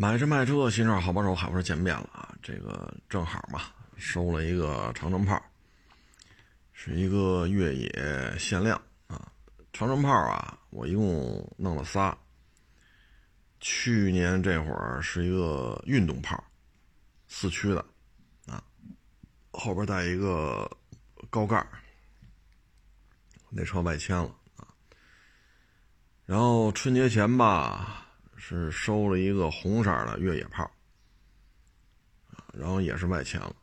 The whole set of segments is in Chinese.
买车卖车，新车好帮手，海博士见面了啊！这个正好嘛，收了一个长城炮，是一个越野限量啊。长城炮啊，我一共弄了仨。去年这会儿是一个运动炮，四驱的啊，后边带一个高盖那车外迁了啊。然后春节前吧。是收了一个红色的越野炮，然后也是外迁了，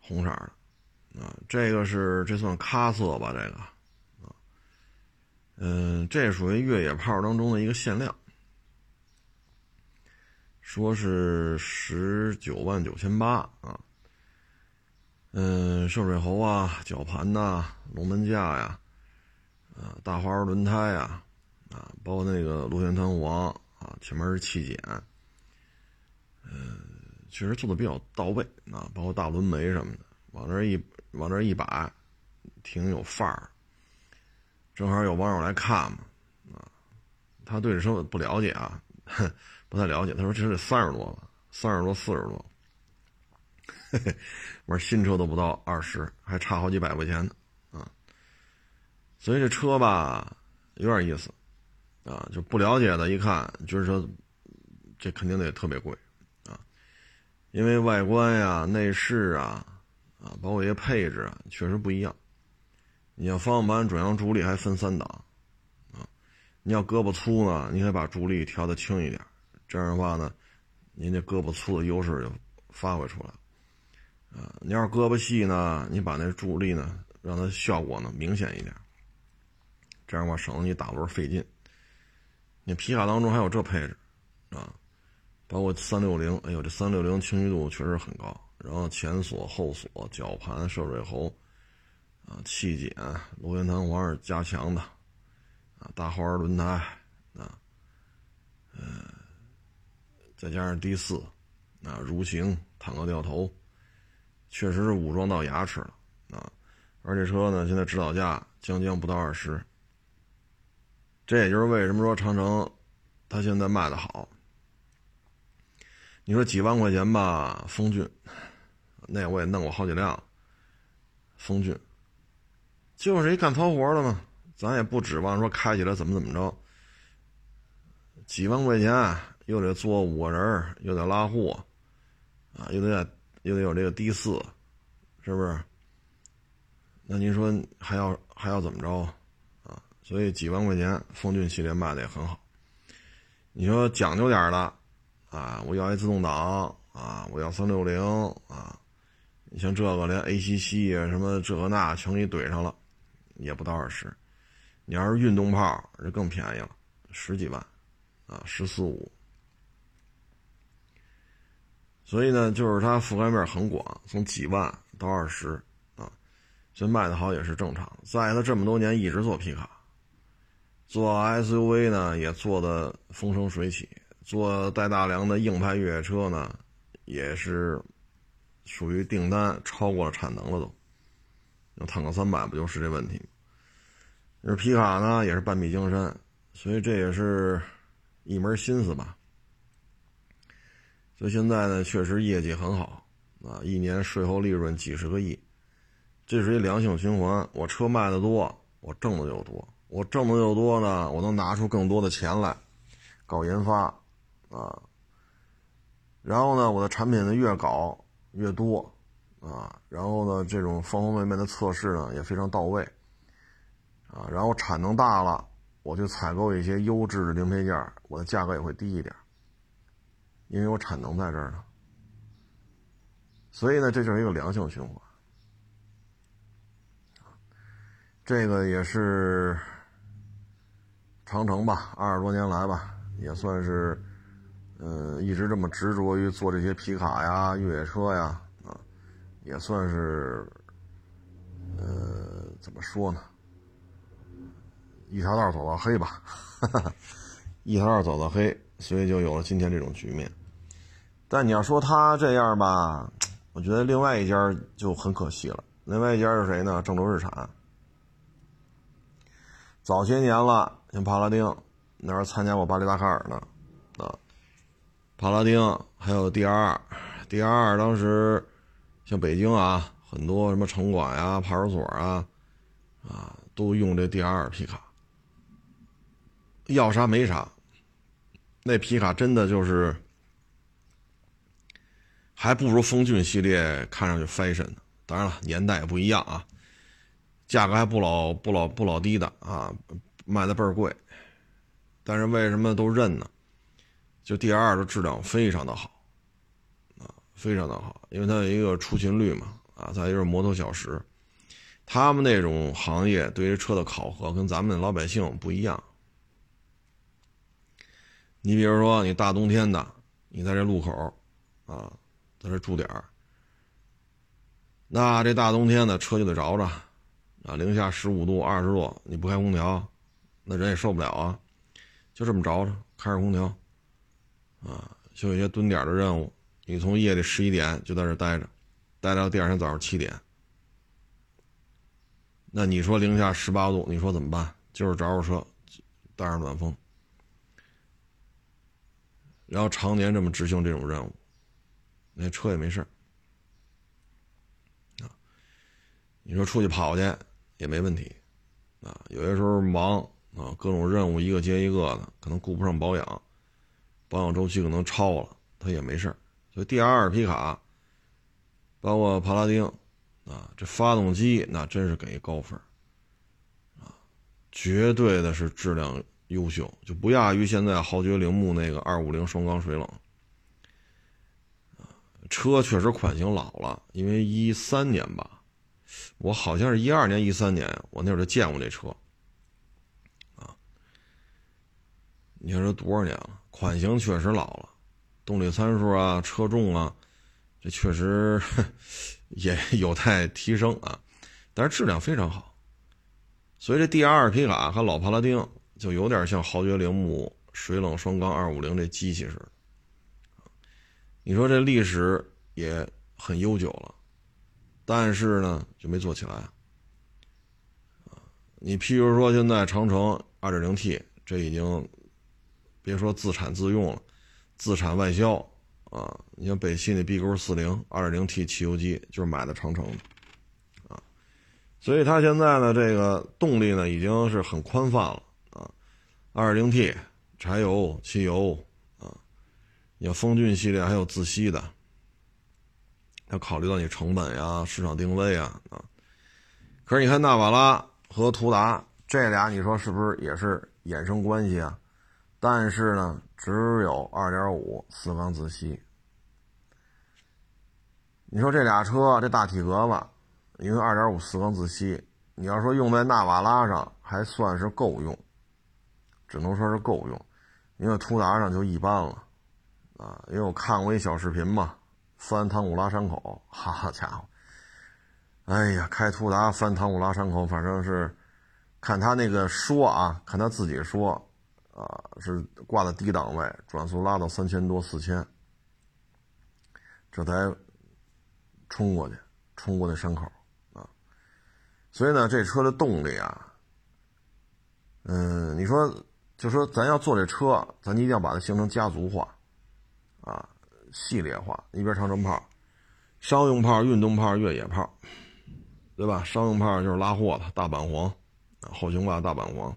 红色的，啊，这个是这算咖色吧？这个，啊，嗯，这属于越野炮当中的一个限量，说是十九万九千八啊，嗯，涉水喉啊，绞盘呐，龙门架呀，啊，大花轮胎呀，啊，包括那个螺旋弹簧。啊，前面是气减，嗯，确实做的比较到位啊，包括大轮眉什么的，往这一往这一摆，挺有范儿。正好有网友来看嘛，啊，他对这车不了解啊，不太了解。他说这是三十多了，三十多四十多，嘿嘿，我说新车都不到二十，还差好几百块钱呢，啊，所以这车吧有点意思。啊，就不了解的，一看就是说，这肯定得特别贵，啊，因为外观呀、内饰啊，啊，包括一些配置啊，确实不一样。你要方向盘转向助力还分三档，啊，你要胳膊粗呢，你可以把助力调的轻一点，这样的话呢，您这胳膊粗的优势就发挥出来，啊，你要是胳膊细呢，你把那助力呢，让它效果呢明显一点，这样的话省得你打轮费劲。你皮卡当中还有这配置，啊，包括三六零，哎呦，这三六零清晰度确实很高。然后前锁、后锁、绞盘、涉水喉，啊，气减、螺旋弹簧是加强的，啊，大花轮胎，啊，嗯，再加上 D 四，啊，如行、坦克掉头，确实是武装到牙齿了，啊，而这车呢，现在指导价将将不到二十。这也就是为什么说长城，它现在卖的好。你说几万块钱吧，风骏，那我也弄过好几辆。风骏，就是一干糙活的嘛，咱也不指望说开起来怎么怎么着。几万块钱又得坐五个人，又得拉货，啊，又得又得有这个 D 四，是不是？那您说还要还要怎么着？所以几万块钱，风骏系列卖的也很好。你说讲究点的，啊，我要一自动挡啊，我要三六零啊，你像这个连 ACC 啊什么这个那全给你怼上了，也不到二十。你要是运动炮，就更便宜了，十几万，啊，十四五。所以呢，就是它覆盖面很广，从几万到二十啊，所以卖的好也是正常。在它这么多年一直做皮卡。做 SUV 呢，也做的风生水起；做带大梁的硬派越野车呢，也是属于订单超过了产能了都。那坦克三百不就是这问题？就是皮卡呢，也是半壁江山，所以这也是一门心思吧。所以现在呢，确实业绩很好啊，一年税后利润几十个亿，这是一良性循环。我车卖的多，我挣的就多。我挣的又多呢，我能拿出更多的钱来搞研发啊。然后呢，我的产品呢越搞越多啊。然后呢，这种方方面面的测试呢也非常到位啊。然后产能大了，我就采购一些优质的零配件，我的价格也会低一点，因为我产能在这儿呢。所以呢，这就是一个良性循环这个也是。长城吧，二十多年来吧，也算是，呃，一直这么执着于做这些皮卡呀、越野车呀，啊，也算是，呃，怎么说呢？一条道走到黑吧，一条道走到黑，所以就有了今天这种局面。但你要说他这样吧，我觉得另外一家就很可惜了。另外一家是谁呢？郑州日产。早些年了，像帕拉丁，那时候参加过巴黎达喀尔呢，啊，帕拉丁，还有 D R D R 当时像北京啊，很多什么城管呀、派出所啊，啊，都用这 D R 皮卡。要啥没啥，那皮卡真的就是，还不如风骏系列看上去 fashion 呢。当然了，年代也不一样啊，价格还不老不老不老低的啊，卖的倍儿贵。但是为什么都认呢？就 D R 的质量非常的好，啊，非常的好，因为它有一个出勤率嘛，啊，再就是摩托小时，他们那种行业对于车的考核跟咱们老百姓不一样。你比如说，你大冬天的，你在这路口，啊，在这住点儿，那这大冬天的车就得着着，啊，零下十五度、二十度，你不开空调，那人也受不了啊，就这么着着，开着空调，啊，就有些蹲点的任务，你从夜里十一点就在这待着，待到第二天早上七点，那你说零下十八度，你说怎么办？就是着着车，带上暖风。然后常年这么执行这种任务，那车也没事。你说出去跑去也没问题啊。有些时候忙啊，各种任务一个接一个的，可能顾不上保养，保养周期可能超了，它也没事所以 D R 皮卡，包括帕拉丁啊，这发动机那真是给高分啊，绝对的是质量。优秀就不亚于现在豪爵铃木那个二五零双缸水冷，车确实款型老了，因为一三年吧，我好像是一二年、一三年，我那会儿就见过这车，啊，你说这多少年了？款型确实老了，动力参数啊、车重啊，这确实 也 有待提升啊，但是质量非常好，所以这 D R 皮卡和老帕拉丁。就有点像豪爵铃木水冷双缸二五零这机器似的，你说这历史也很悠久了，但是呢就没做起来，你譬如说现在长城二点零 T 这已经别说自产自用了，自产外销啊，你像北汽那 B 勾四零二点零 T 汽油机就是买的长城的，啊，所以它现在呢这个动力呢已经是很宽泛了啊。二零 T 柴油、汽油啊，你风骏系列还有自吸的，要考虑到你成本呀、市场定位啊啊。可是你看纳瓦拉和途达这俩，你说是不是也是衍生关系啊？但是呢，只有二点五四缸自吸。你说这俩车这大体格子，因为二点五四缸自吸，你要说用在纳瓦拉上还算是够用。只能说是够用，因为途达上就一般了，啊，因为我看过一小视频嘛，翻唐古拉山口，好家伙，哎呀，开途达翻唐古拉山口，反正是看他那个说啊，看他自己说，啊，是挂在低档位，转速拉到三千多四千，这才冲过去，冲过那山口啊，所以呢，这车的动力啊，嗯，你说。就说咱要做这车，咱一定要把它形成家族化，啊，系列化。一边长城炮、商用炮、运动炮、越野炮，对吧？商用炮就是拉货的大板黄，后悬挂大板黄，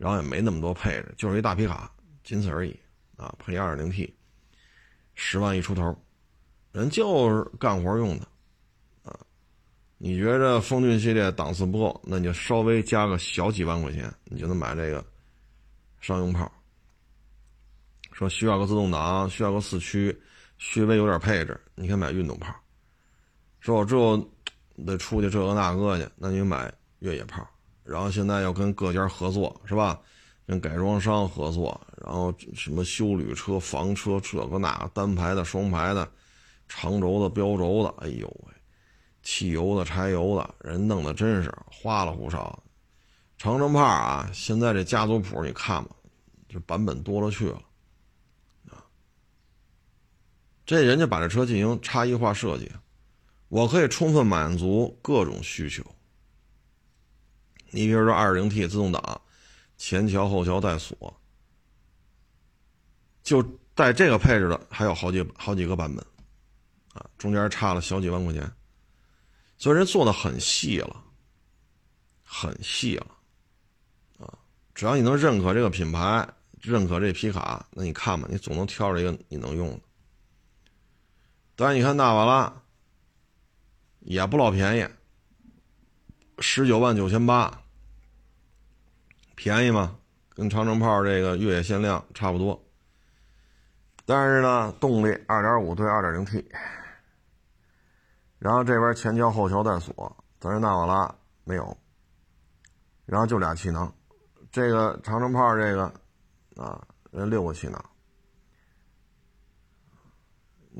然后也没那么多配置，就是一大皮卡，仅此而已。啊，配 2.0T，十万一出头，人就是干活用的，啊，你觉着风骏系列档次不够，那你就稍微加个小几万块钱，你就能买这个。商用炮，说需要个自动挡，需要个四驱，稍微有点配置，你可以买运动炮。说我之后得出去这个那个去，那你买越野炮。然后现在要跟各家合作，是吧？跟改装商合作，然后什么修旅车、房车，这个那个，单排的、双排的，长轴的、标轴的，哎呦喂，汽油的、柴油的，人弄的真是花里胡哨。长城炮啊，现在这家族谱你看吧，这版本多了去了，啊，这人家把这车进行差异化设计，我可以充分满足各种需求。你比如说二零 T 自动挡，前桥后桥带锁，就带这个配置的还有好几好几个版本，啊，中间差了小几万块钱，所以人做的很细了，很细了，啊，只要你能认可这个品牌，认可这皮卡，那你看吧，你总能挑着一个你能用的。但是你看纳瓦拉，也不老便宜，十九万九千八，便宜吗？跟长城炮这个越野限量差不多。但是呢，动力2.5对 2.0T，然后这边前桥后桥带锁，咱这纳瓦拉没有，然后就俩气囊，这个长城炮这个啊，人六个气囊。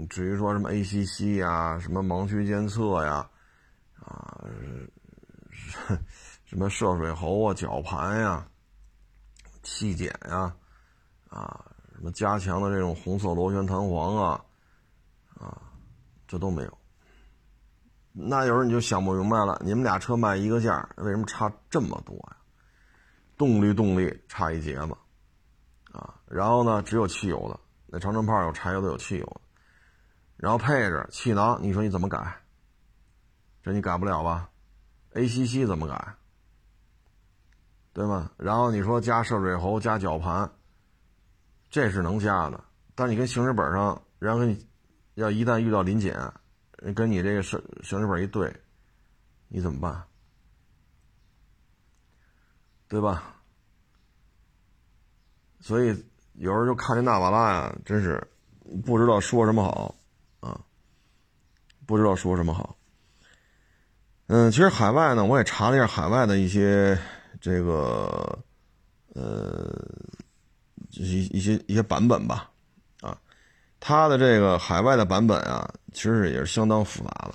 至于说什么 ACC 呀，什么盲区监测呀，啊，什么涉水喉啊、绞盘呀、气减呀，啊，什么加强的这种红色螺旋弹簧啊，啊，这都没有。那有时候你就想不明白了，你们俩车卖一个价，为什么差这么多呀？动力动力差一截子，啊，然后呢，只有汽油的，那长城炮有柴油的，有汽油的。然后配置气囊，你说你怎么改？这你改不了吧？ACC 怎么改？对吗？然后你说加涉水喉、加绞盘，这是能加的。但你跟行驶本上，然后你要一旦遇到临检，跟你这个是行驶本一对，你怎么办？对吧？所以有时候就看这纳瓦拉呀，真是不知道说什么好啊。不知道说什么好。嗯，其实海外呢，我也查了一下海外的一些这个呃一一些一些版本吧，啊，它的这个海外的版本啊，其实也是相当复杂的。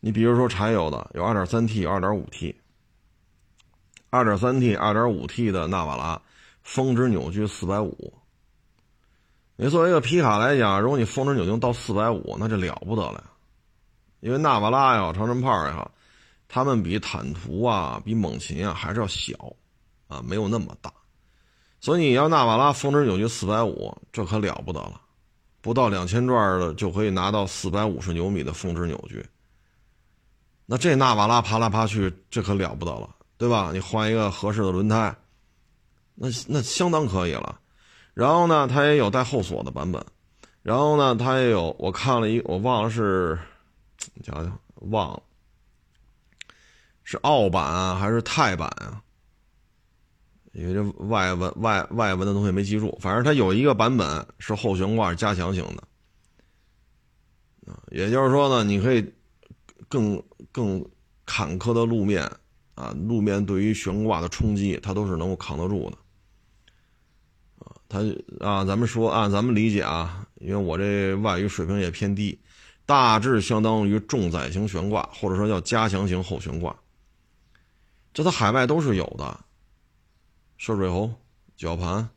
你比如说柴油的有 2.3T、2.5T，2.3T、2.5T 的纳瓦拉峰值扭矩450。你作为一个皮卡来讲，如果你峰值扭矩到450，那就了不得了。因为纳瓦拉也好，长城炮也好，他们比坦途啊，比猛禽啊还是要小，啊，没有那么大，所以你要纳瓦拉峰值扭矩四百五，这可了不得了，不到两千转的就可以拿到四百五十牛米的峰值扭矩。那这纳瓦拉爬来爬去，这可了不得了，对吧？你换一个合适的轮胎，那那相当可以了。然后呢，它也有带后锁的版本，然后呢，它也有，我看了一，我忘了是。你瞧瞧，忘了是澳版啊还是泰版啊？因为这外文外外文的东西没记住，反正它有一个版本是后悬挂加强型的，也就是说呢，你可以更更坎坷的路面啊，路面对于悬挂的冲击，它都是能够扛得住的啊。它啊，咱们说按咱们理解啊，因为我这外语水平也偏低。大致相当于重载型悬挂，或者说叫加强型后悬挂。这它海外都是有的，涉水喉、绞盘、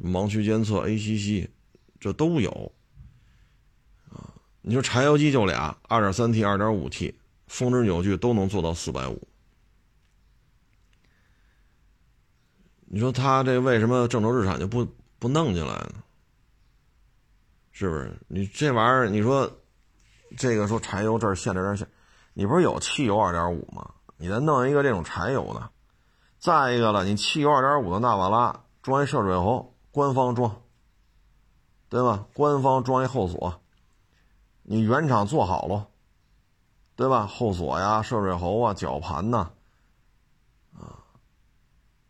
盲区监测、ACC，这都有。啊，你说柴油机就俩，2.3T、2.5T，峰值扭矩都能做到450。你说它这为什么郑州日产就不不弄进来呢？是不是？你这玩意儿，你说？这个说柴油这儿限制这限，你不是有汽油二点五吗？你再弄一个这种柴油的。再一个了，你汽油二点五的纳瓦拉装一涉水喉，官方装，对吧？官方装一后锁，你原厂做好了，对吧？后锁呀、涉水喉啊、绞盘呐，啊，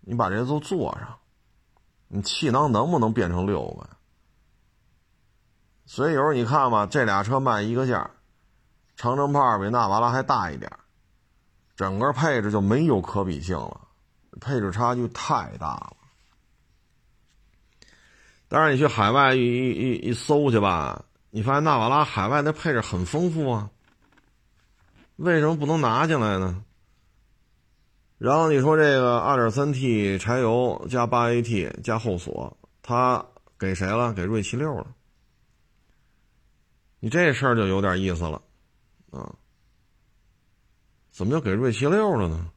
你把这些都做上，你气囊能不能变成六个？所以有时候你看吧，这俩车卖一个价，长城炮比纳瓦拉还大一点，整个配置就没有可比性了，配置差距太大了。但是你去海外一一一搜去吧，你发现纳瓦拉海外的配置很丰富啊，为什么不能拿进来呢？然后你说这个 2.3T 柴油加 8AT 加后锁，它给谁了？给锐七六了。你这事儿就有点意思了，啊？怎么就给锐七六了呢？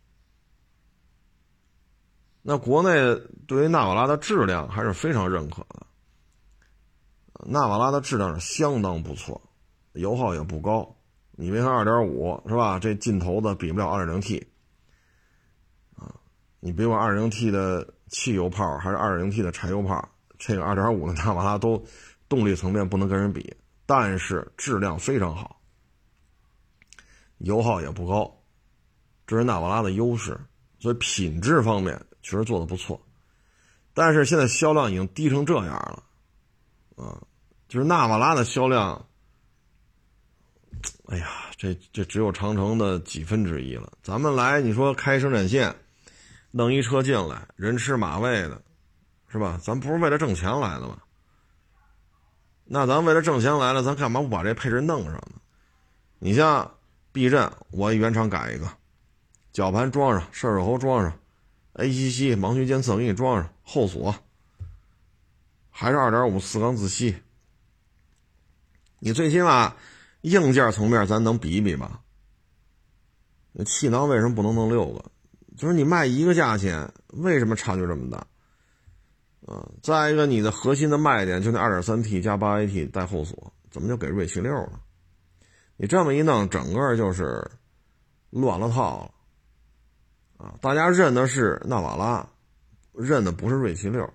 那国内对于纳瓦拉的质量还是非常认可的，纳瓦拉的质量是相当不错，油耗也不高。你别看2.5是吧？这劲头子比不了 2.0T 啊！你别管 2.0T 的汽油炮还是 2.0T 的柴油炮，这个2.5的纳瓦拉都动力层面不能跟人比，但是质量非常好，油耗也不高，这是纳瓦拉的优势。所以品质方面确实做的不错，但是现在销量已经低成这样了，啊，就是纳瓦拉的销量，哎呀，这这只有长城的几分之一了。咱们来，你说开生产线，弄一车进来，人吃马喂的，是吧？咱不是为了挣钱来的吗？那咱为了挣钱来了，咱干嘛不把这配置弄上呢？你像避震，我原厂改一个。绞盘装上，射手喉装上，ACC 盲区监测给你装上，后锁还是二点五四缸自吸。你最起码硬件层面咱能比比吧？那气囊为什么不能弄六个？就是你卖一个价钱，为什么差距这么大？啊，再一个，你的核心的卖点就那二点三 T 加八 AT 带后锁，怎么就给锐气六了？你这么一弄，整个就是乱了套了。啊，大家认的是纳瓦拉，认的不是瑞气六，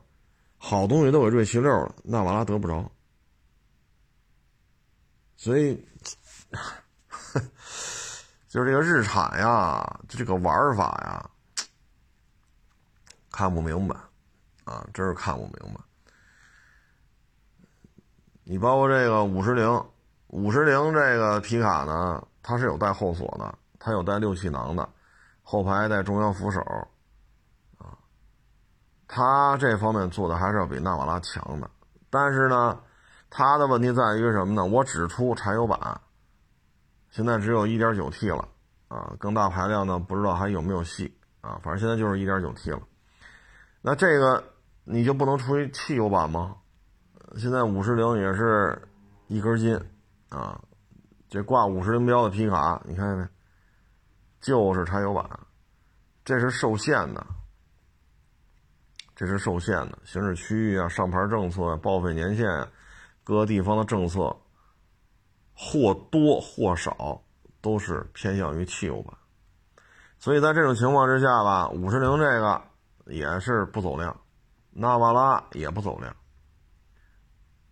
好东西都给瑞气六了，纳瓦拉得不着，所以，就是这个日产呀，这个玩法呀，看不明白，啊，真是看不明白。你包括这个五十铃，五十铃这个皮卡呢，它是有带后锁的，它有带六气囊的。后排带中央扶手，啊，它这方面做的还是要比纳瓦拉强的。但是呢，它的问题在于什么呢？我只出柴油版，现在只有一点九 T 了，啊，更大排量呢不知道还有没有戏啊。反正现在就是一点九 T 了。那这个你就不能出一汽油版吗？现在五十铃也是一根筋，啊，这挂五十铃标的皮卡，你看见没？就是柴油版，这是受限的，这是受限的行驶区域啊，上牌政策啊报废年限，各个地方的政策，或多或少都是偏向于汽油版，所以在这种情况之下吧，五十铃这个也是不走量，纳瓦拉也不走量，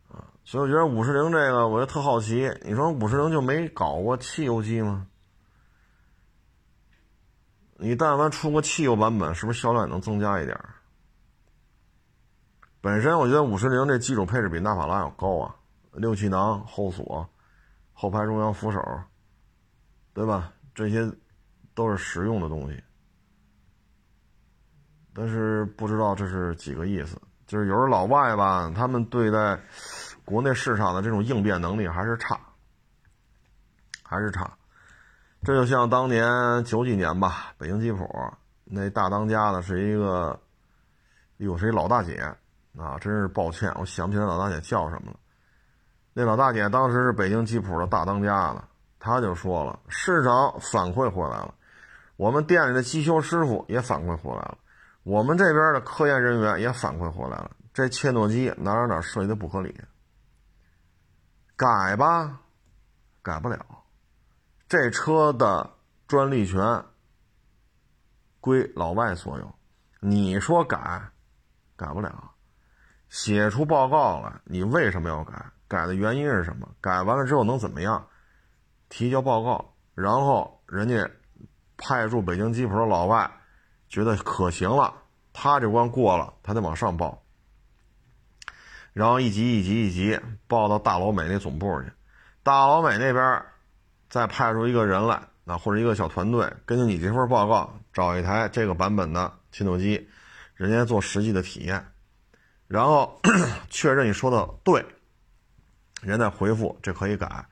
啊，所以我觉得五十铃这个，我就特好奇，你说五十铃就没搞过汽油机吗？你但凡出个汽油版本，是不是销量也能增加一点？本身我觉得五十铃这基础配置比纳法拉要高啊，六气囊、后锁、后排中央扶手，对吧？这些都是实用的东西。但是不知道这是几个意思，就是有时候老外吧，他们对待国内市场的这种应变能力还是差，还是差。这就像当年九几年吧，北京吉普那大当家的是一个，有谁老大姐啊？真是抱歉，我想不起来老大姐叫什么了。那老大姐当时是北京吉普的大当家的，她就说了，市场反馈回来了，我们店里的机修师傅也反馈回来了，我们这边的科研人员也反馈回来了，这切诺基哪哪哪设计的不合理，改吧，改不了。这车的专利权归老外所有，你说改，改不了。写出报告来，你为什么要改？改的原因是什么？改完了之后能怎么样？提交报告，然后人家派驻北京吉普的老外觉得可行了，他这关过了，他得往上报，然后一级一级一级报到大老美那总部去，大老美那边。再派出一个人来，那或者一个小团队，根据你这份报告找一台这个版本的切诺基，人家做实际的体验，然后 确认你说的对，人再回复这可以改，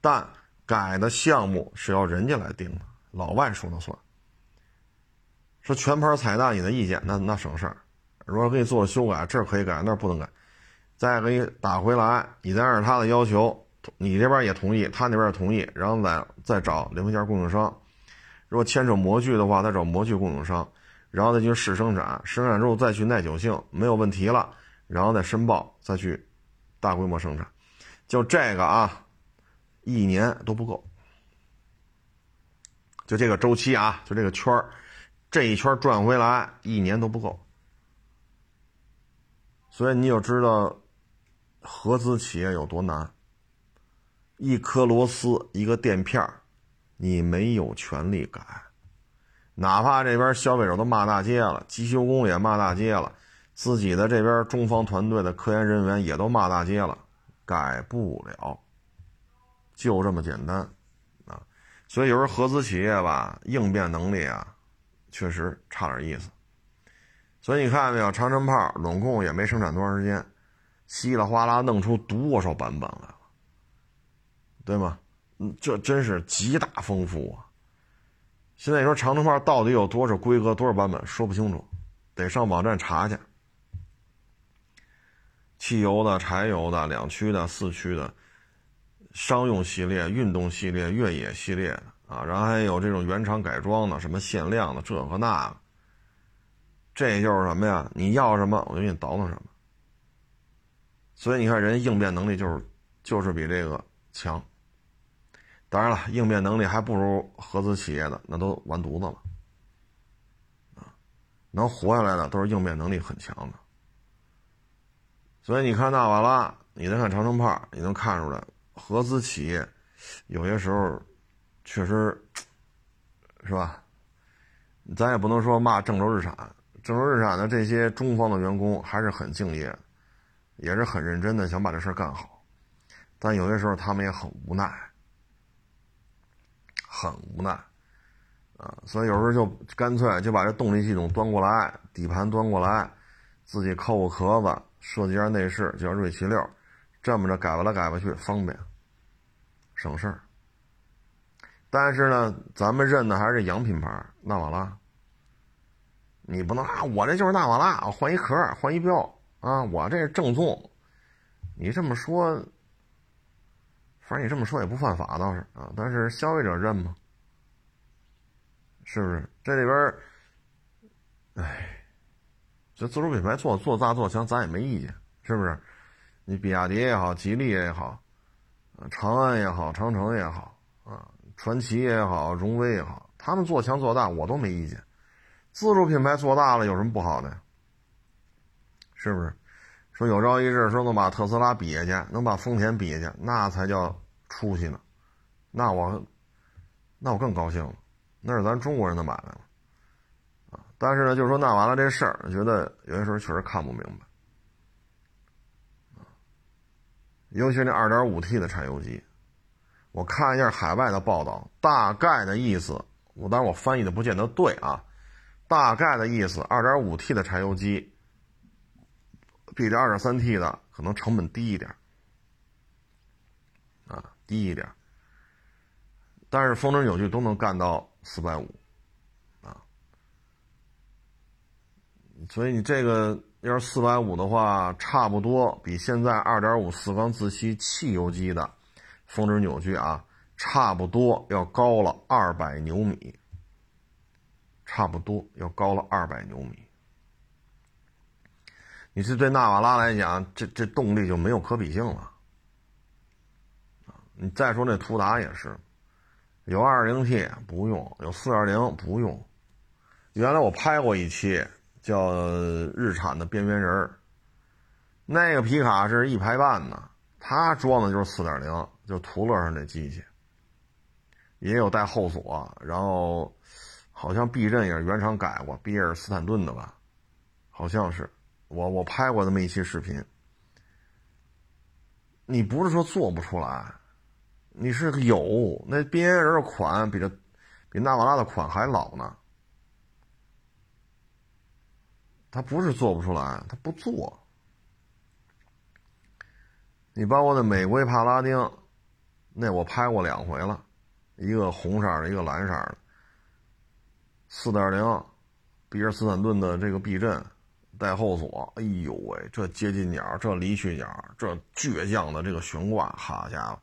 但改的项目是要人家来定的，老外说了算。说全盘采纳你的意见，那那省事儿。如果给你做了修改，这儿可以改，那儿不能改，再给你打回来，你再按照他的要求。你这边也同意，他那边也同意，然后再再找零配件供应商。如果牵扯模具的话，再找模具供应商，然后再去试生产，生产之后再去耐久性没有问题了，然后再申报，再去大规模生产，就这个啊，一年都不够。就这个周期啊，就这个圈这一圈转回来一年都不够。所以你就知道合资企业有多难。一颗螺丝，一个垫片你没有权利改。哪怕这边消费者都骂大街了，机修工也骂大街了，自己的这边中方团队的科研人员也都骂大街了，改不了，就这么简单啊！所以有时候合资企业吧，应变能力啊，确实差点意思。所以你看没有，长城炮拢共也没生产多长时间，稀里哗啦弄出多少版本来了，对吗？嗯，这真是极大丰富啊！现在你说长城炮到底有多少规格、多少版本，说不清楚，得上网站查去。汽油的、柴油的、两驱的、四驱的、商用系列、运动系列、越野系列的啊，然后还有这种原厂改装的，什么限量的，这和那个。这就是什么呀？你要什么，我就给你倒腾什么。所以你看，人应变能力就是就是比这个强。当然了，应变能力还不如合资企业的，那都完犊子了。啊，能活下来的都是应变能力很强的。所以你看纳瓦拉，你再看长城炮，你能看出来，合资企业有些时候确实是吧？咱也不能说骂郑州日产，郑州日产的这些中方的员工还是很敬业，也是很认真的想把这事干好，但有些时候他们也很无奈。很无奈，啊，所以有时候就干脆就把这动力系统端过来，底盘端过来，自己扣个壳子，设计下内饰，叫瑞气六，这么着改吧来改吧去，方便，省事儿。但是呢，咱们认的还是洋品牌纳瓦拉，你不能啊，我这就是纳瓦拉，换一壳，换一标啊，我这是正宗，你这么说。反正你这么说也不犯法倒是啊，但是消费者认吗？是不是？这里边哎，这自主品牌做做大做强，咱也没意见，是不是？你比亚迪也好，吉利也好，长安也好，长城也好，啊，传祺也好，荣威也好，他们做强做大，我都没意见。自主品牌做大了有什么不好的？是不是？说有朝一日说能把特斯拉比下去，能把丰田比下去，那才叫出息呢。那我，那我更高兴了。那是咱中国人的买卖了，啊！但是呢，就是说那完了这事儿，觉得有些时候确实看不明白，尤其是那 2.5T 的柴油机，我看一下海外的报道，大概的意思，我当然我翻译的不见得对啊，大概的意思，2.5T 的柴油机。比这 2.3T 的可能成本低一点，低一点，但是峰值扭矩都能干到四百五，啊，所以你这个要是四百五的话，差不多比现在2.5四缸自吸汽油机的峰值扭矩啊，差不多要高了二百牛米，差不多要高了二百牛米。你是对纳瓦拉来讲，这这动力就没有可比性了，你再说那途达也是，有二零 T 不用，有四点零不用。原来我拍过一期叫日产的边缘人那个皮卡是一排半呢，它装的就是四点零，就途乐上那机器，也有带后锁，然后好像避震也是原厂改过，比尔斯坦顿的吧，好像是。我我拍过那么一期视频，你不是说做不出来，你是有那边缘人的款比这比纳瓦拉的款还老呢，他不是做不出来，他不做。你包括那美国帕拉丁，那我拍过两回了，一个红色的，一个蓝色的，四点零，比尔斯坦顿的这个避震。带后锁，哎呦喂，这接近角，这离去角，这倔强的这个悬挂，好家伙，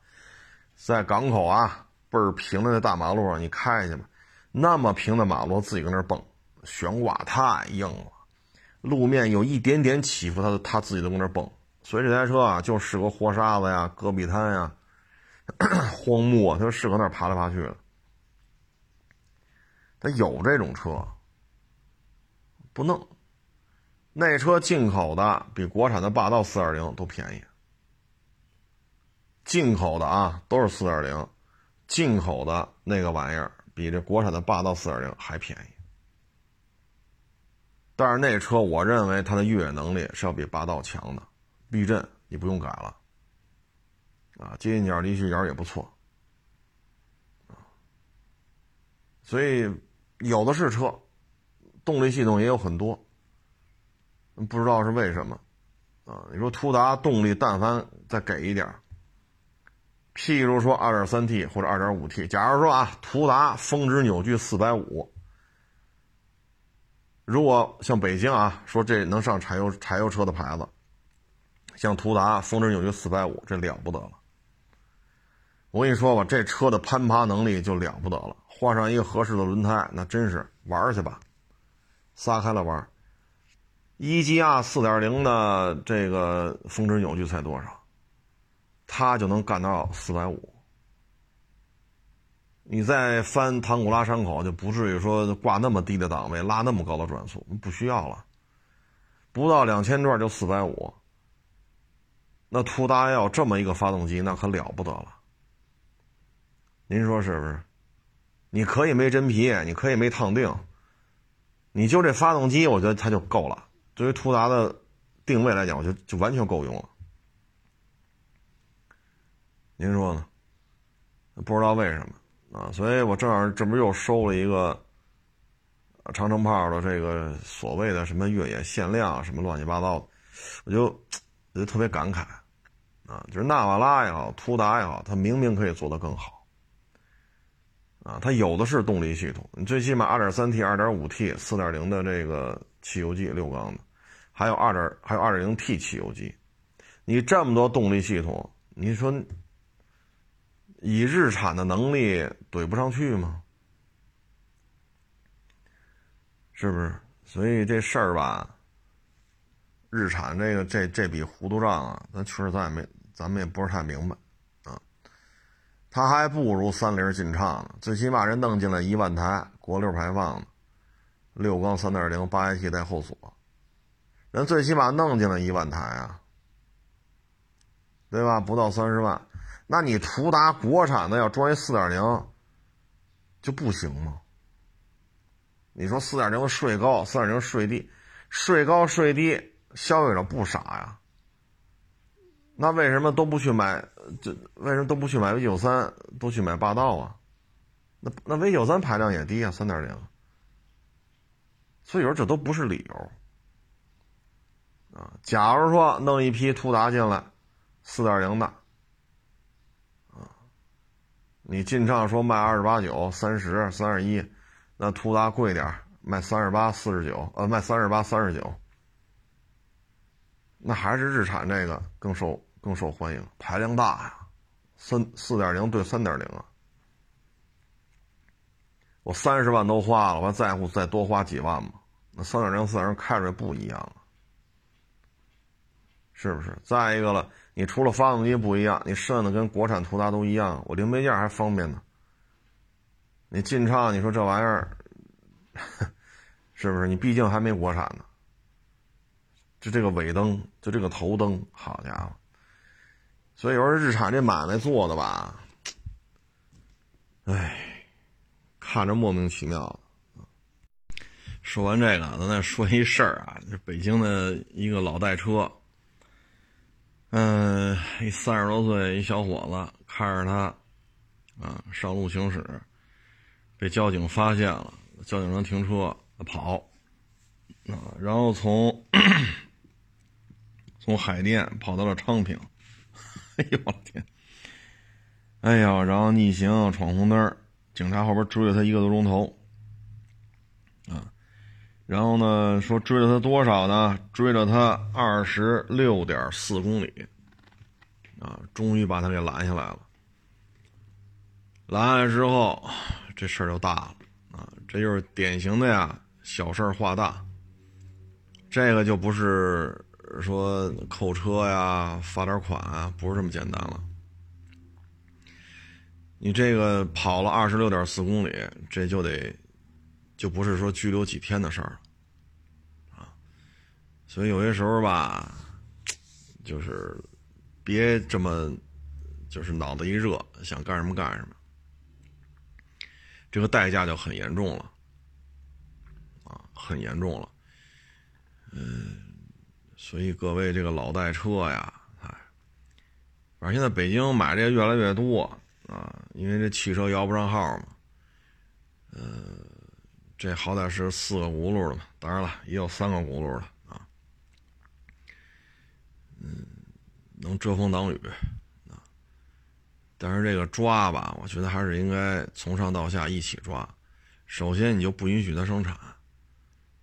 在港口啊，倍儿平的那大马路上你开去吧，那么平的马路自己搁那蹦，悬挂太硬了，路面有一点点起伏，它它自己都搁那蹦，所以这台车啊，就适合活沙子呀、戈壁滩呀、荒漠，它就适合那儿爬来爬去的。它有这种车，不弄。那车进口的比国产的霸道四二零都便宜。进口的啊，都是四点零，进口的那个玩意儿比这国产的霸道四点零还便宜。但是那车，我认为它的越野能力是要比霸道强的，避震你不用改了，啊，接近角离去角也不错，所以有的是车，动力系统也有很多，不知道是为什么，啊，你说途达动力但凡再给一点譬如说 2.3T 或者 2.5T，假如说啊，途达峰值扭矩450。如果像北京啊，说这能上柴油柴油车的牌子，像途达峰值扭矩四百五，这了不得了。我跟你说吧，这车的攀爬能力就了不得了，换上一个合适的轮胎，那真是玩去吧，撒开了玩。一 G R 四点零的这个峰值扭矩才多少？它就能干到四百五。你再翻唐古拉山口，就不至于说挂那么低的档位，拉那么高的转速，不需要了。不到两千转就四百五，那途达要这么一个发动机，那可了不得了。您说是不是？你可以没真皮，你可以没烫定，你就这发动机，我觉得它就够了。对于途达的定位来讲，我觉得就完全够用了。您说呢？不知道为什么。啊，所以我正好这不又收了一个长城炮的这个所谓的什么越野限量什么乱七八糟的，我就我就特别感慨啊，就是纳瓦拉也好，途达也好，它明明可以做得更好啊，它有的是动力系统，你最起码 2.3T、2.5T、4.0的这个汽油机六缸的，还有2点还有 2.0T 汽油机，你这么多动力系统，你说？以日产的能力怼不上去吗？是不是？所以这事儿吧，日产这个这这笔糊涂账啊，咱确实咱也没，咱们也不是太明白啊。他还不如三菱劲畅呢，最起码人弄进来一万台国六排放的六缸三点零八 AT 带后锁，人最起码弄进来一万台啊，对吧？不到三十万。那你途达国产的要装一四点零，就不行吗？你说四点零的税高，四点零税低，税高税低，消费者不傻呀。那为什么都不去买？这为什么都不去买 V 九三，都去买霸道啊？那那 V 九三排量也低啊，三点零。所以说这都不是理由啊。假如说弄一批途达进来，四点零的。你进账说卖二十八九、三十、三十一，那途达贵点卖三十八、四十九，呃，卖三十八、三十九，那还是日产这个更受更受欢迎，排量大呀，三四点零对三点零啊，我三十万都花了，我还在乎再多花几万吗？那三点零、四点零开出来不一样啊，是不是？再一个了。你除了发动机不一样，你剩的跟国产途达都一样，我零配件还方便呢。你进畅，你说这玩意儿 是不是？你毕竟还没国产呢。就这个尾灯，就这个头灯，好家伙！所以说日产这买卖做的吧，哎，看着莫名其妙。说完这个，咱再说一事儿啊，这北京的一个老代车。嗯，一三十多岁一小伙子开着他，啊，上路行驶，被交警发现了，交警让停车跑，啊，然后从从海淀跑到了昌平，哎呦我天，哎呀，然后逆行闯红灯，警察后边追了他一个多钟头，然后呢？说追了他多少呢？追了他二十六点四公里，啊，终于把他给拦下来了。拦下来之后，这事儿就大了啊！这就是典型的呀，小事儿化大。这个就不是说扣车呀、罚点款啊，不是这么简单了。你这个跑了二十六点四公里，这就得就不是说拘留几天的事儿了啊。所以有些时候吧，就是别这么就是脑子一热想干什么干什么，这个代价就很严重了啊，很严重了。嗯，所以各位这个老代车呀，哎，反正现在北京买这个越来越多啊，因为这汽车摇不上号嘛。呃，这好歹是四个轱辘的嘛，当然了，也有三个轱辘的啊。嗯，能遮风挡雨啊，但是这个抓吧，我觉得还是应该从上到下一起抓。首先，你就不允许它生产。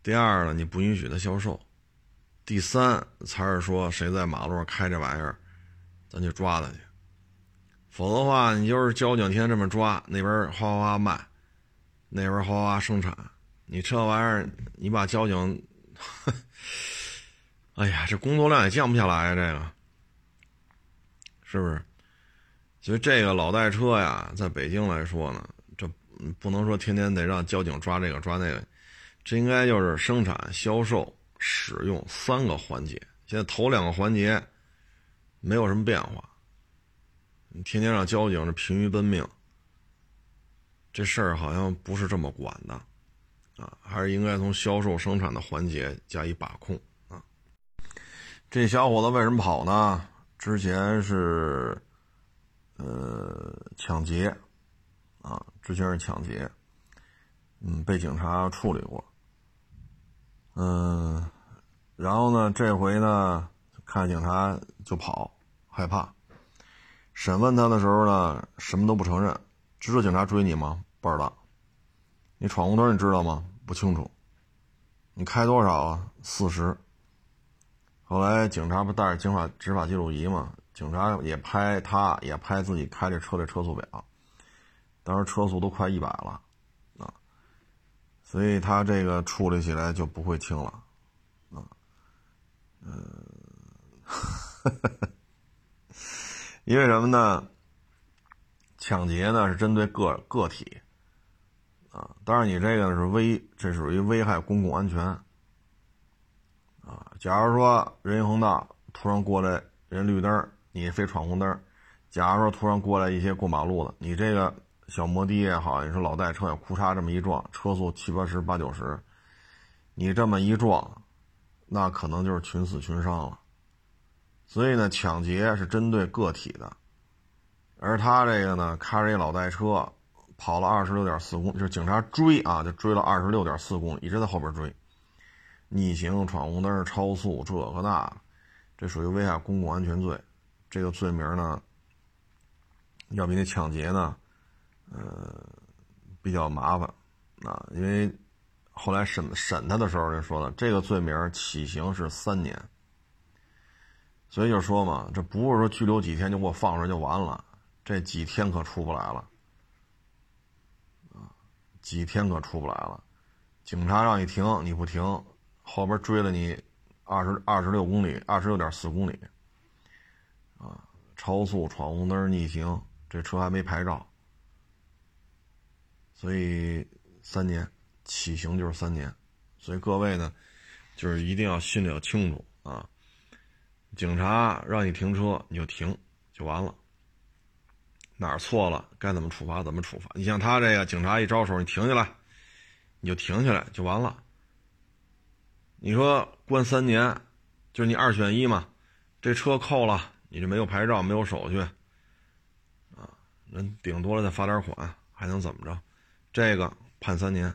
第二呢，你不允许他销售；第三才是说谁在马路上开这玩意儿，咱就抓他去。否则的话，你就是交警天天这么抓，那边哗哗哗卖，那边哗哗生产，你这玩意儿，你把交警，哎呀，这工作量也降不下来呀，这个是不是？所以这个老代车呀，在北京来说呢，这不能说天天得让交警抓这个抓那个。这应该就是生产、销售、使用三个环节。现在头两个环节没有什么变化，你天天让交警这疲于奔命，这事儿好像不是这么管的啊，还是应该从销售、生产的环节加以把控啊。这小伙子为什么跑呢？之前是呃抢劫啊，之前是抢劫，嗯，被警察处理过。嗯，然后呢？这回呢，看警察就跑，害怕。审问他的时候呢，什么都不承认。知道警察追你吗？不知道。你闯红灯，你知道吗？不清楚。你开多少啊？四十。后来警察不带着警法执法记录仪吗？警察也拍，他也拍自己开这车的车速表，当时车速都快一百了。啊所以他这个处理起来就不会轻了，啊，嗯，因为什么呢？抢劫呢是针对个个体，啊，当然你这个是危，这属于危害公共安全，啊，假如说人行横道突然过来人绿灯，你非闯红灯，假如说突然过来一些过马路的，你这个。小摩的也好，你说老带车也哭嚓这么一撞，车速七八十、八九十，你这么一撞，那可能就是群死群伤了。所以呢，抢劫是针对个体的，而他这个呢，开着一老代车，跑了二十六点四公，就是警察追啊，就追了二十六点四公里，一直在后边追，逆行、闯红灯、超速，这个那，这属于危害公共安全罪，这个罪名呢，要比那抢劫呢。呃，比较麻烦。啊，因为后来审审他的时候就说了，这个罪名起刑是三年，所以就说嘛，这不是说拘留几天就给我放出来就完了，这几天可出不来了啊，几天可出不来了，警察让你停你不停，后边追了你二十二十六公里，二十六点四公里啊，超速、闯红灯、逆行，这车还没牌照。所以三年起刑就是三年，所以各位呢，就是一定要心里要清楚啊。警察让你停车，你就停就完了。哪儿错了，该怎么处罚怎么处罚。你像他这个，警察一招手，你停下来，你就停下来就完了。你说关三年，就是你二选一嘛。这车扣了，你这没有牌照，没有手续，啊，人顶多了再罚点款，还能怎么着？这个判三年，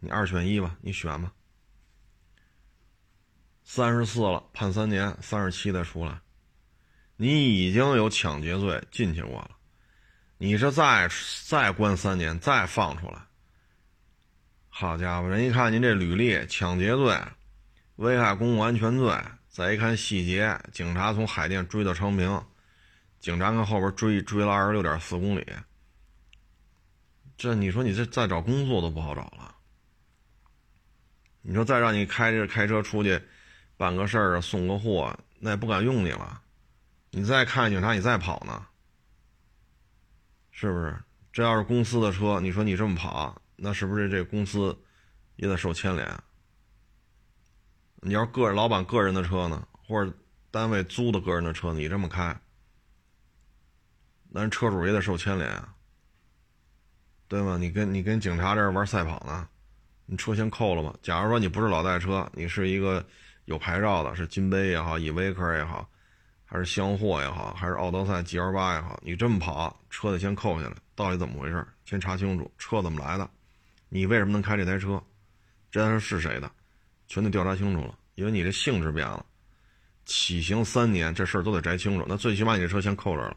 你二选一吧，你选吧。三十四了，判三年，三十七再出来，你已经有抢劫罪进去过了，你是再再关三年，再放出来，好家伙，人一看您这履历，抢劫罪、危害公共安全罪，再一看细节，警察从海淀追到昌平，警察跟后边追追了二十六点四公里。这你说你这再找工作都不好找了。你说再让你开着开车出去，办个事儿啊，送个货，那也不敢用你了。你再看警察，你再跑呢，是不是？这要是公司的车，你说你这么跑，那是不是这公司也得受牵连？你要个人老板个人的车呢，或者单位租的个人的车，你这么开，那车主也得受牵连啊，对吗？你跟你跟警察这玩赛跑呢，你车先扣了吧。假如说你不是老代车，你是一个有牌照的，是金杯也好，依维柯也好，还是箱货也好，还是奥德赛 G L 八也好，你这么跑，车得先扣下来，到底怎么回事？先查清楚车怎么来的，你为什么能开这台车？这台车是谁的？全得调查清楚了，因为你这性质变了，起刑三年，这事儿都得摘清楚。那最起码你这车先扣这儿了，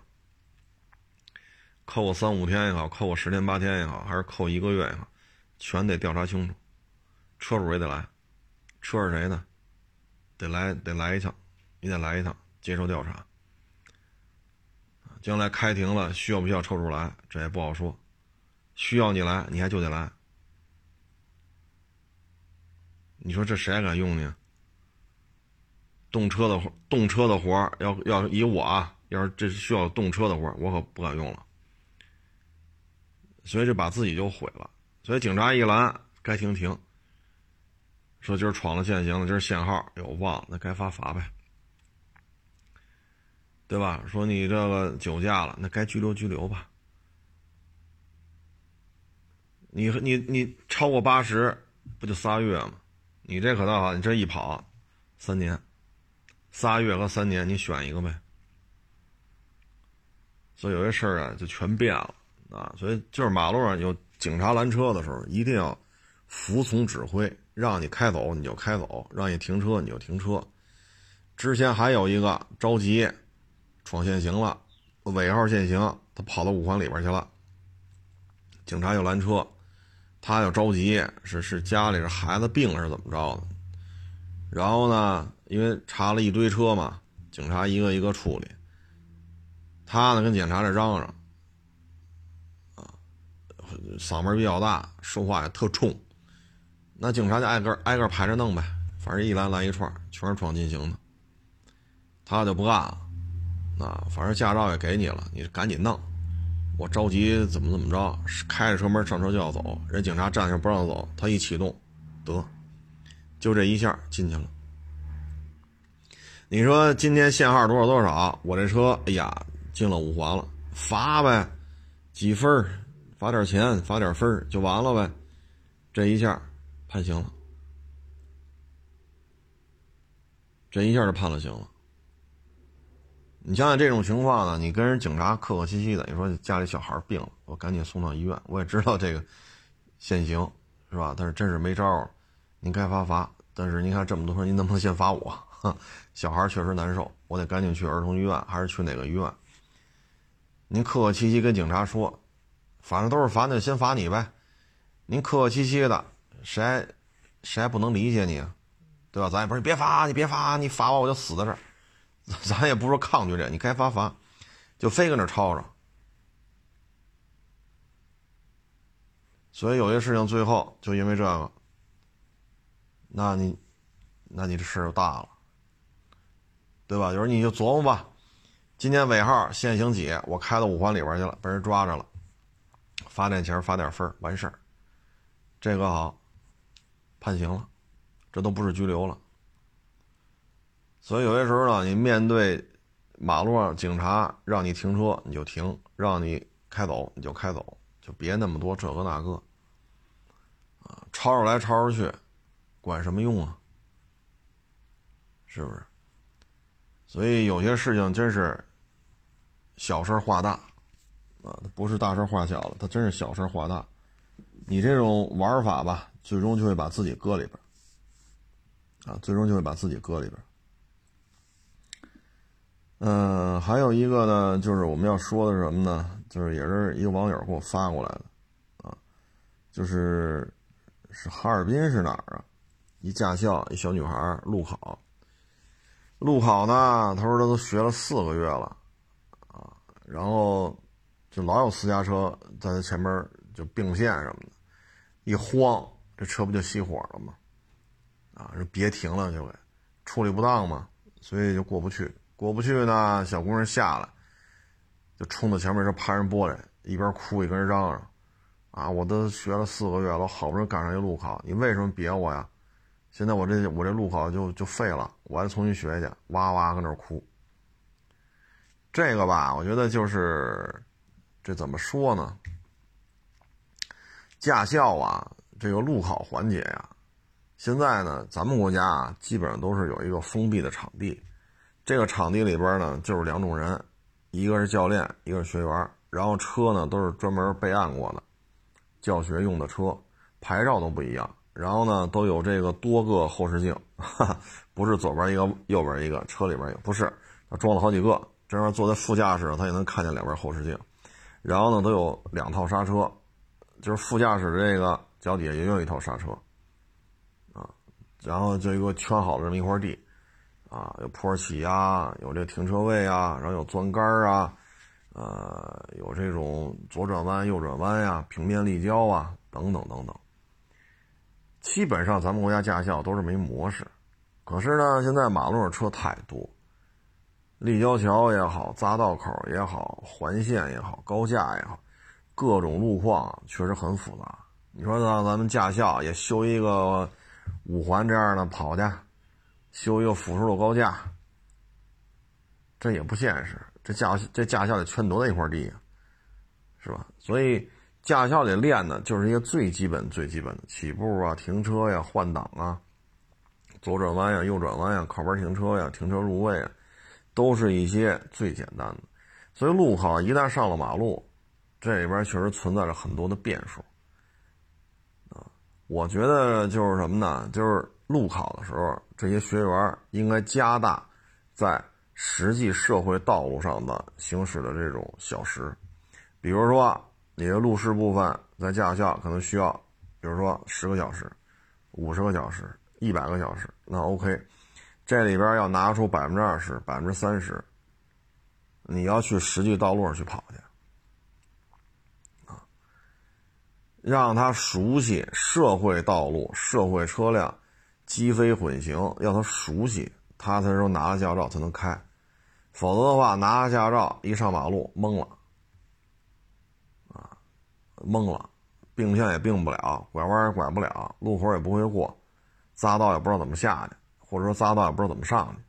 扣个三五天也好，扣个十天八天也好，还是扣一个月也好，全得调查清楚。车主也得来，车是谁的？得来得来一趟，你得来一趟接受调查。将来开庭了，需要不需要抽出来？这也不好说。需要你来，你还就得来。你说这谁还敢用你？动车的，动车的活要要以我啊，要是这需要动车的活我可不敢用了。所以这把自己就毁了。所以警察一拦，该停停。说今儿闯了限行了，今儿限号，哟忘了，那该罚罚呗，对吧？说你这个酒驾了，那该拘留拘留吧。你你你超过八十，不就仨月吗？你这可倒好，你这一跑，三年，仨月和三年，你选一个呗。所以有些事儿啊，就全变了啊。所以就是马路上有警察拦车的时候，一定要服从指挥，让你开走你就开走，让你停车你就停车。之前还有一个着急，闯限行了，尾号限行，他跑到五环里边去了，警察又拦车。他又着急，是是家里是孩子病了是怎么着的？然后呢，因为查了一堆车嘛，警察一个一个处理。他呢跟警察这嚷嚷，啊，嗓门比较大，说话也特冲。那警察就挨个挨个排着弄呗，反正一拦拦一串，全是闯禁行的。他就不干了，啊，反正驾照也给你了，你赶紧弄。我着急，怎么怎么着？开着车门上车就要走，人警察站下不让走，他一启动，得，就这一下进去了。你说今天限号多少多少？我这车，哎呀，进了五环了，罚呗，几分罚点钱，罚点分就完了呗。这一下判刑了，这一下就判了刑了。你想想这种情况呢？你跟人警察客客气气的，你说家里小孩病了，我赶紧送到医院。我也知道这个限行是吧？但是真是没招您该罚罚。但是您看这么多，您能不能先罚我？小孩确实难受，我得赶紧去儿童医院，还是去哪个医院？您客客气气跟警察说，反正都是罚，那就先罚你呗。您客客气气的，谁谁还不能理解你，对吧？咱也不是别罚，你别罚，你罚我我就死在这儿。咱也不说抗拒这，你该罚罚，就非跟那吵吵。所以有些事情最后就因为这个，那你，那你这事就大了，对吧？有时候你就琢磨吧，今天尾号限行几，我开到五环里边去了，被人抓着了，罚点钱，罚点分，完事儿，这个好，判刑了，这都不是拘留了。所以有些时候呢，你面对马路上警察让你停车你就停，让你开走你就开走，就别那么多这个那个，啊，吵吵来吵吵去，管什么用啊？是不是？所以有些事情真是小事化大，啊，不是大事化小了，它真是小事化大。你这种玩法吧，最终就会把自己搁里边，啊，最终就会把自己搁里边。嗯，还有一个呢，就是我们要说的是什么呢？就是也是一个网友给我发过来的，啊，就是是哈尔滨是哪儿啊？一驾校一小女孩路考，路考呢，他说他都学了四个月了，啊，然后就老有私家车在他前面就并线什么的，一慌，这车不就熄火了吗？啊，说别停了就给，处理不当嘛，所以就过不去。过不去呢，小姑娘下来，就冲到前面就拍人玻璃，一边哭一边嚷嚷：“啊，我都学了四个月了，好不容易赶上一路考，你为什么别我呀？现在我这我这路考就就废了，我还重新学去。”哇哇搁那哭。这个吧，我觉得就是这怎么说呢？驾校啊，这个路考环节呀。现在呢，咱们国家啊，基本上都是有一个封闭的场地，这个场地里边呢，就是两种人，一个是教练，一个是学员，然后车呢都是专门备案过的，教学用的车，牌照都不一样，然后呢都有这个多个后视镜，哈哈不是左边一个，右边一个，车里边也，不是，他装了好几个，这样坐在副驾驶他也能看见两边后视镜，然后呢都有两套刹车，就是副驾驶这个脚底下也有一套刹车。啊然后就一个圈好了这么一块地，啊，有坡起呀，有这停车位啊，然后有钻杆啊，呃，有这种左转弯、右转弯呀，平面立交啊，等等等等。基本上咱们国家驾校都是没模式，可是呢，现在马路上车太多，立交桥也好，匝道口也好，环线也好，高架也好，各种路况确实很复杂。你说让咱们驾校也修一个？五环这样的跑去，修一个辅助路高架，这也不现实。这驾这驾校得圈多大一块地呀，是吧？所以驾校里练的就是一个最基本、最基本的起步啊、停车呀、换挡啊、左转弯呀、右转弯呀、靠边停车呀、停车入位啊，都是一些最简单的。所以路考一旦上了马路，这里边确实存在着很多的变数啊。我觉得就是什么呢？就是路考的时候，这些学员应该加大在实际社会道路上的行驶的这种小时。比如说，你的路试部分在驾校可能需要，比如说十个小时、五十个小时、一百个小时，那 OK。这里边要拿出百分之二十、百分之三十，你要去实际道路上去跑去啊。让他熟悉社会道路、社会车辆，机非混行，要他熟悉，他才说拿了驾照才能开，否则的话，拿了驾照一上马路懵了，啊，懵了，并线也并不了，拐弯也拐不了，路口也不会过，匝道也不知道怎么下去，或者说匝道也不知道怎么上去，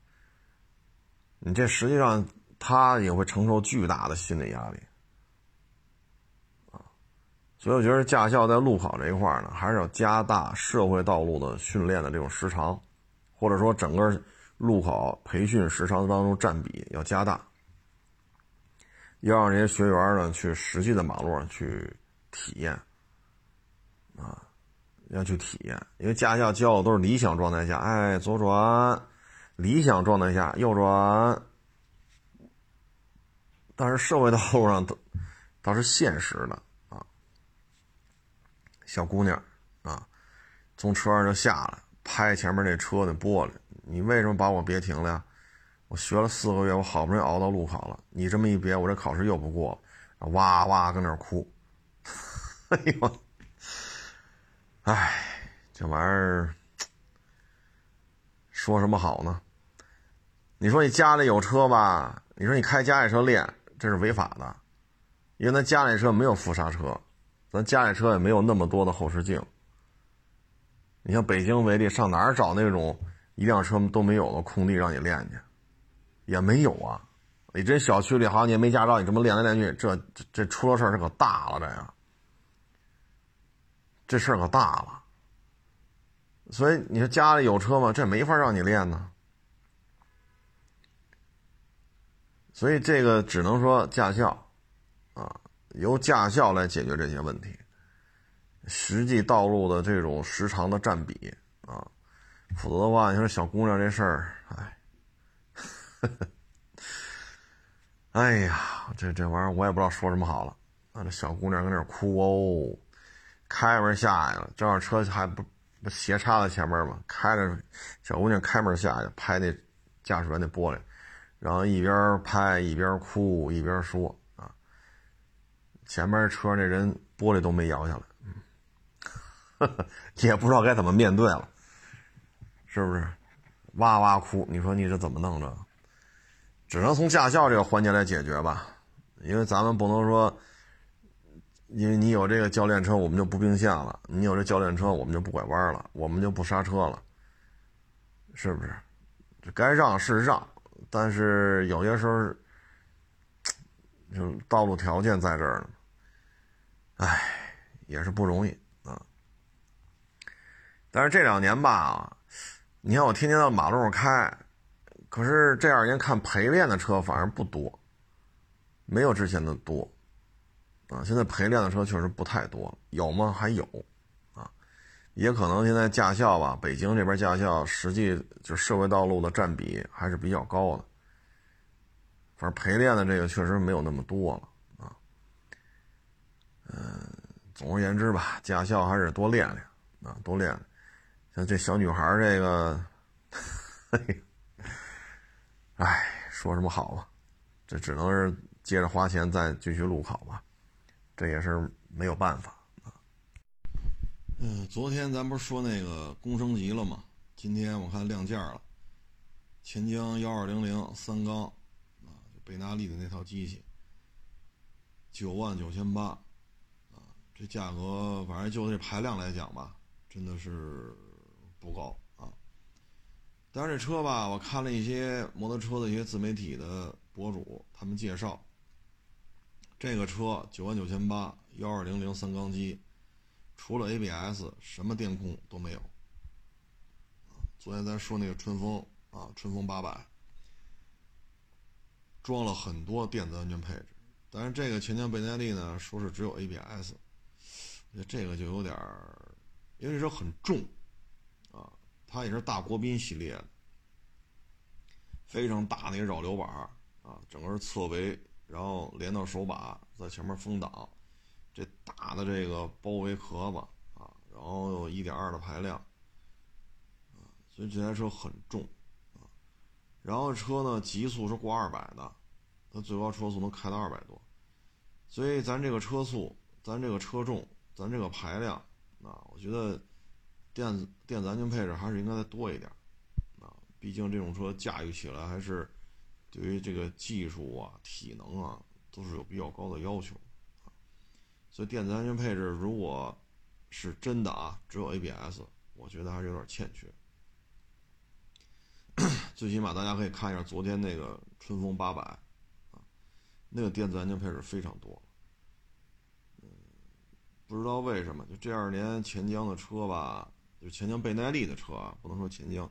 你这实际上他也会承受巨大的心理压力。所以我觉得驾校在路考这一块呢，还是要加大社会道路的训练的这种时长，或者说整个路考培训时长当中占比要加大，要让这些学员呢去实际的马路上去体验，啊，要去体验，因为驾校教的都是理想状态下，哎，左转，理想状态下右转，但是社会道路上都倒是现实的。小姑娘，啊，从车上就下来，拍前面那车的玻璃。你为什么把我别停了呀？我学了四个月，我好不容易熬到路考了，你这么一别，我这考试又不过了，哇哇跟那哭。哎呦，哎，这玩意儿说什么好呢？你说你家里有车吧？你说你开家里车练，这是违法的，因为他家里车没有副刹车。咱家里车也没有那么多的后视镜。你像北京为例，上哪儿找那种一辆车都没有的空地让你练去？也没有啊！你这小区里好像你没驾照，你这么练来练去，这这出了事儿，这可大了，这个这事儿可大了。所以你说家里有车吗？这没法让你练呢。所以这个只能说驾校。由驾校来解决这些问题，实际道路的这种时长的占比啊，否则的话，你说小姑娘这事儿，哎，哎呀，这这玩意儿我也不知道说什么好了啊！这小姑娘搁那哭哦，开门下去了，正好车还不不斜插在前面嘛，开着小姑娘开门下去拍那驾驶员那玻璃，然后一边拍一边哭一边说。前面车那人玻璃都没摇下来，也不知道该怎么面对了，是不是？哇哇哭。你说你这怎么弄着？只能从驾校这个环节来解决吧，因为咱们不能说，因为你有这个教练车，我们就不并线了；你有这教练车，我们就不拐弯了，我们就不刹车了，是不是？这该让是让，但是有些时候，就道路条件在这儿呢，唉，也是不容易啊。但是这两年吧，你看我天天到马路上开。可是这两年看陪练的车反而不多，没有之前的多，啊，现在陪练的车确实不太多，有吗？还有，啊，也可能现在驾校吧，北京这边驾校实际就社会道路的占比还是比较高的，反正陪练的这个确实没有那么多了，嗯，总而言之吧，驾校还是多练练，啊，多练，像这小女孩这个。唉，说什么好啊？这只能是接着花钱再继续路考吧，这也是没有办法啊。嗯，昨天咱不是说那个工升级了吗？今天我看亮价了，钱江幺二零零三缸啊，贝纳利的那套机器，九万九千八，这价格反正就这排量来讲吧，真的是不高啊。但是这车吧，我看了一些摩托车的一些自媒体的博主，他们介绍，这个车九万九千八，幺二零零三缸机，除了 ABS，什么电控都没有。昨天咱说那个春风啊，春风八百，装了很多电子安全配置，但是这个前强倍耐力呢，说是只有 ABS，这个就有点儿，因为这车很重。啊它也是大国宾系列的，非常大的一个扰流板啊，整个是侧围，然后连到手把，在前面风挡，这大的这个包围壳子啊，然后有一点二的排量，啊，所以这台车很重，啊，然后车呢极速是过二百的，它最高车速能开到二百多，所以咱这个车速，咱这个车重，咱这个排量，啊，我觉得。电子电子安全配置还是应该再多一点，啊，毕竟这种车驾驭起来还是对于这个技术啊、体能啊都是有比较高的要求，所以电子安全配置如果是真的啊，只有 ABS，我觉得还是有点欠缺。最起码大家可以看一下昨天那个春风八百，啊，那个电子安全配置非常多，不知道为什么就这二年钱江的车吧。就钱江倍耐力的车啊，不能说钱江，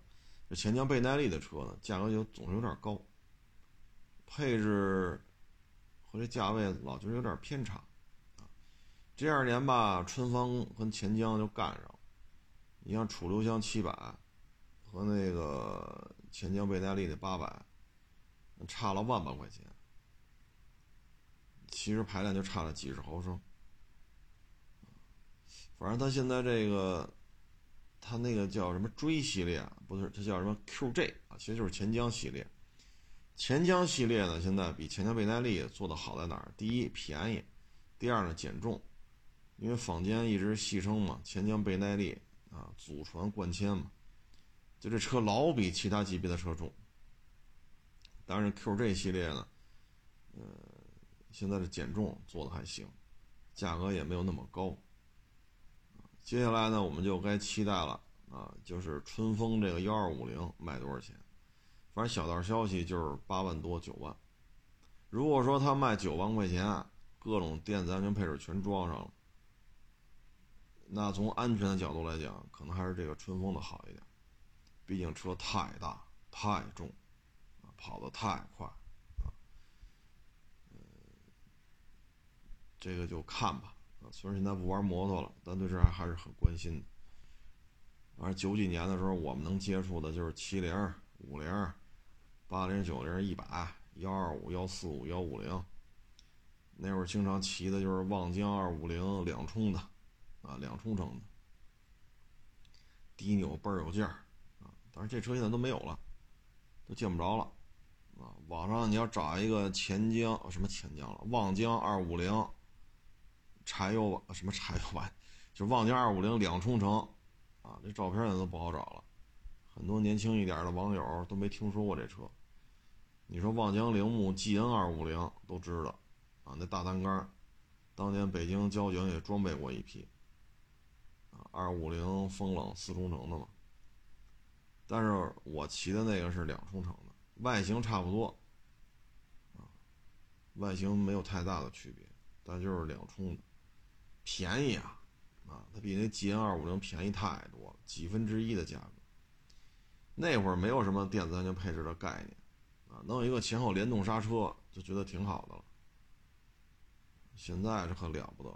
这钱江倍耐力的车呢，价格就总是有点高，配置和这价位老觉得有点偏差啊。这二年吧，春风跟钱江就干上了。你像楚留香七百和那个钱江倍耐力的八百，差了万把块钱，其实排量就差了几十毫升。反正他现在这个。他那个叫什么追系列，不是，他叫什么 QJ 啊，其实就是钱江系列。钱江系列呢，现在比钱江倍耐力做的好在哪儿？第一便宜，第二呢减重，因为坊间一直戏称嘛，钱江倍耐力啊，祖传贯千嘛，就这车老比其他级别的车重。当然 QJ 系列呢，呃，现在的减重做的还行，价格也没有那么高。接下来呢，我们就该期待了啊，就是春风这个幺二五零卖多少钱？反正小道消息就是八万多九万。如果说他卖九万块钱，各种电子安全配置全装上了，那从安全的角度来讲，可能还是这个春风的好一点。毕竟车太大太重，跑得太快啊。这个就看吧。虽然现在不玩摩托了，但对这还是很关心的。反正九几年的时候，我们能接触的就是七零、五零、八零、九零、一百、幺二五、幺四五、幺五零。那会儿经常骑的就是望江二五零两冲的，啊，两冲程的，低扭倍儿有劲儿，啊，但是这车现在都没有了，都见不着了，啊，网上你要找一个钱江什么钱江了，望江二五零。柴油吧，什么柴油版，就望京二五零两冲程，啊，这照片呢都不好找了，很多年轻一点的网友都没听说过这车。你说望江铃木 GN 二五零都知道，啊，那大单杆，当年北京交警也装备过一批，啊，二五零风冷四冲程的嘛。但是我骑的那个是两冲程的，外形差不多，啊，外形没有太大的区别，但就是两冲的，便宜啊，啊，它比那 GN 二五零便宜太多了，几分之一的价格。那会儿没有什么电子安全配置的概念。啊，弄一个前后联动刹车就觉得挺好的了。现在这可了不得，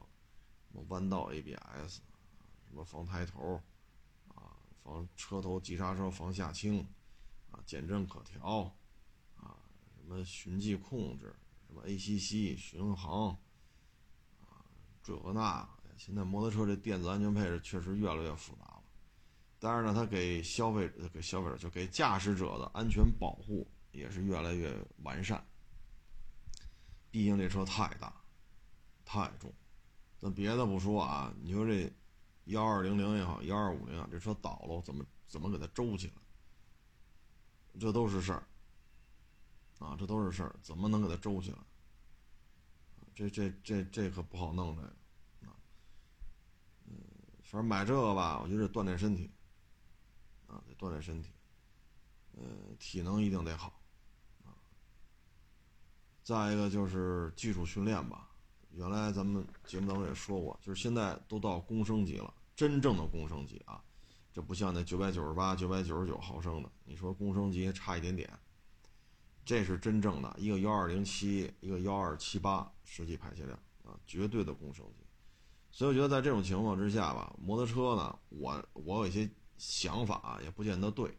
什么弯道 ABS，什么防抬头，啊，防车头急刹车防下倾，啊，减震可调，啊，什么循迹控制，什么 ACC 巡航，这个那，现在摩托车这电子安全配置确实越来越复杂了。但是呢，它给消费给消费者就给驾驶者的安全保护。也是越来越完善。毕竟这车太大，太重。咱别的不说啊，你说这幺二零零也好，幺二五零啊，这车倒了怎么怎么给它周起来？这都是事儿啊，这都是事儿，怎么能给它周起来？这这这这可不好弄这个啊。嗯，反正买这个吧，我觉得锻炼身体啊，得锻炼身体。呃，体能一定得好。再一个就是技术训练吧，原来咱们节目当中也说过，就是现在都到公升级了，真正的公升级啊，这不像那九百九十八、九百九十九毫升的，你说公升级差一点点，这是真正的一个幺二零七，一个幺二七八实际排气量啊，绝对的公升级。所以我觉得在这种情况之下吧，摩托车呢，我我有一些想法也不见得对。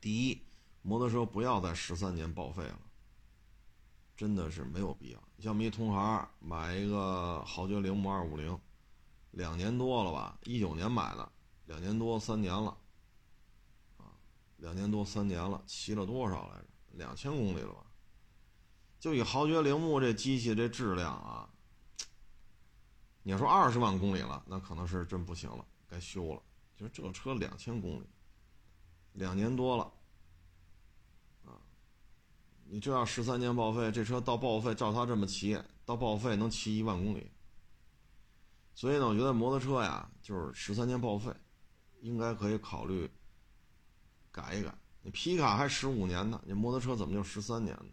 第一，摩托车不要在十三年报废了。真的是没有必要。像我们一同行买一个豪爵铃木二五零，两年多了吧，一九年买的，两年多三年了，啊，两年多三年了，骑了多少来着？两千公里了吧？就以豪爵铃木这机器这质量啊，你要说二十万公里了，那可能是真不行了，该修了。就是这车两千公里，两年多了。你这要十三年报废，这车到报废照他这么骑，到报废能骑一万公里。所以呢，我觉得摩托车呀，就是十三年报废，应该可以考虑改一改。你皮卡还十五年呢，你摩托车怎么就十三年呢？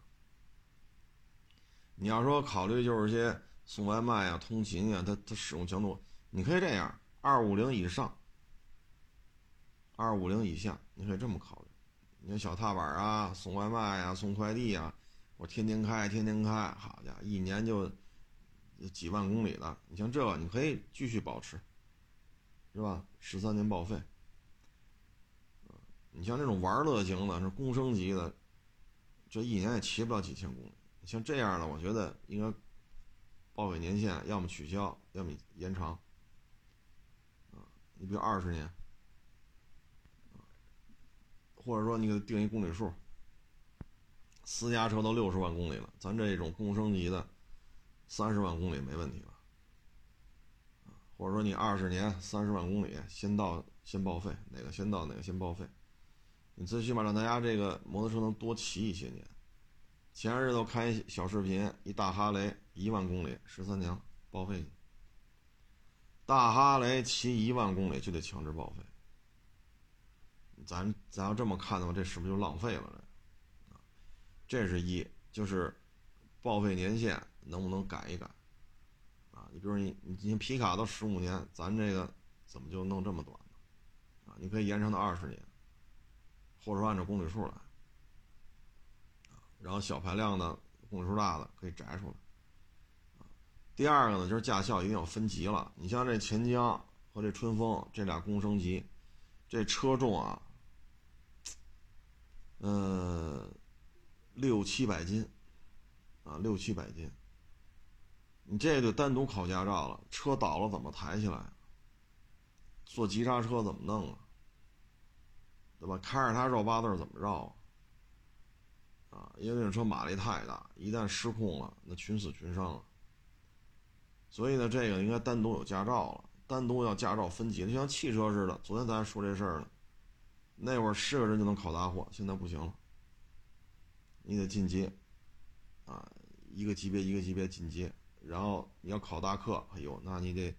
你要说考虑就是些送外卖呀、通勤呀，它它使用强度，你可以这样：二五零以上，二五零以下，你可以这么考虑。你小踏板啊，送外卖呀，送快递呀，我天天开，天天开，好家伙，一年就几万公里了。你像这个，你可以继续保持，是吧？十三年报废。你像这种玩乐型的，是公升级的，这一年也骑不了几千公里。像这样的，我觉得应该报废年限要么取消，要么延长。啊，你比如二十年。或者说你给他定一公里数，私家车都六十万公里了，咱这种公升级的，三十万公里没问题吧？或者说你二十年三十万公里，先到先报废，哪个先到哪个先报废，你最起码让大家这个摩托车能多骑一些年。前日都看一小视频，一大哈雷一万公里十三年报废，大哈雷骑一万公里就得强制报废。咱咱要这么看的话，这是不是就浪费了这？这是一，就是报废年限能不能改一改？啊，你比如你你你皮卡都十五年，咱这个怎么就弄这么短呢？啊，你可以延长到二十年，或者说按照公里数来。然后小排量的、公里数大的可以摘出来。第二个呢，就是驾校一定要分级了。你像这钱江和这春风这俩公升级，这车重啊。呃，六七百斤，啊，六七百斤。你这就单独考驾照了。车倒了怎么抬起来？做急刹车怎么弄啊？对吧？开着它绕八字怎么绕？啊，因为这车马力太大，一旦失控了，那群死群伤啊。所以呢，这个应该单独有驾照了，单独要驾照分级，就像汽车似的。昨天咱还说这事儿呢。那会儿十个人就能考大货，现在不行了，你得进阶，啊，一个级别一个级别进阶，然后你要考大课，哎呦，那你得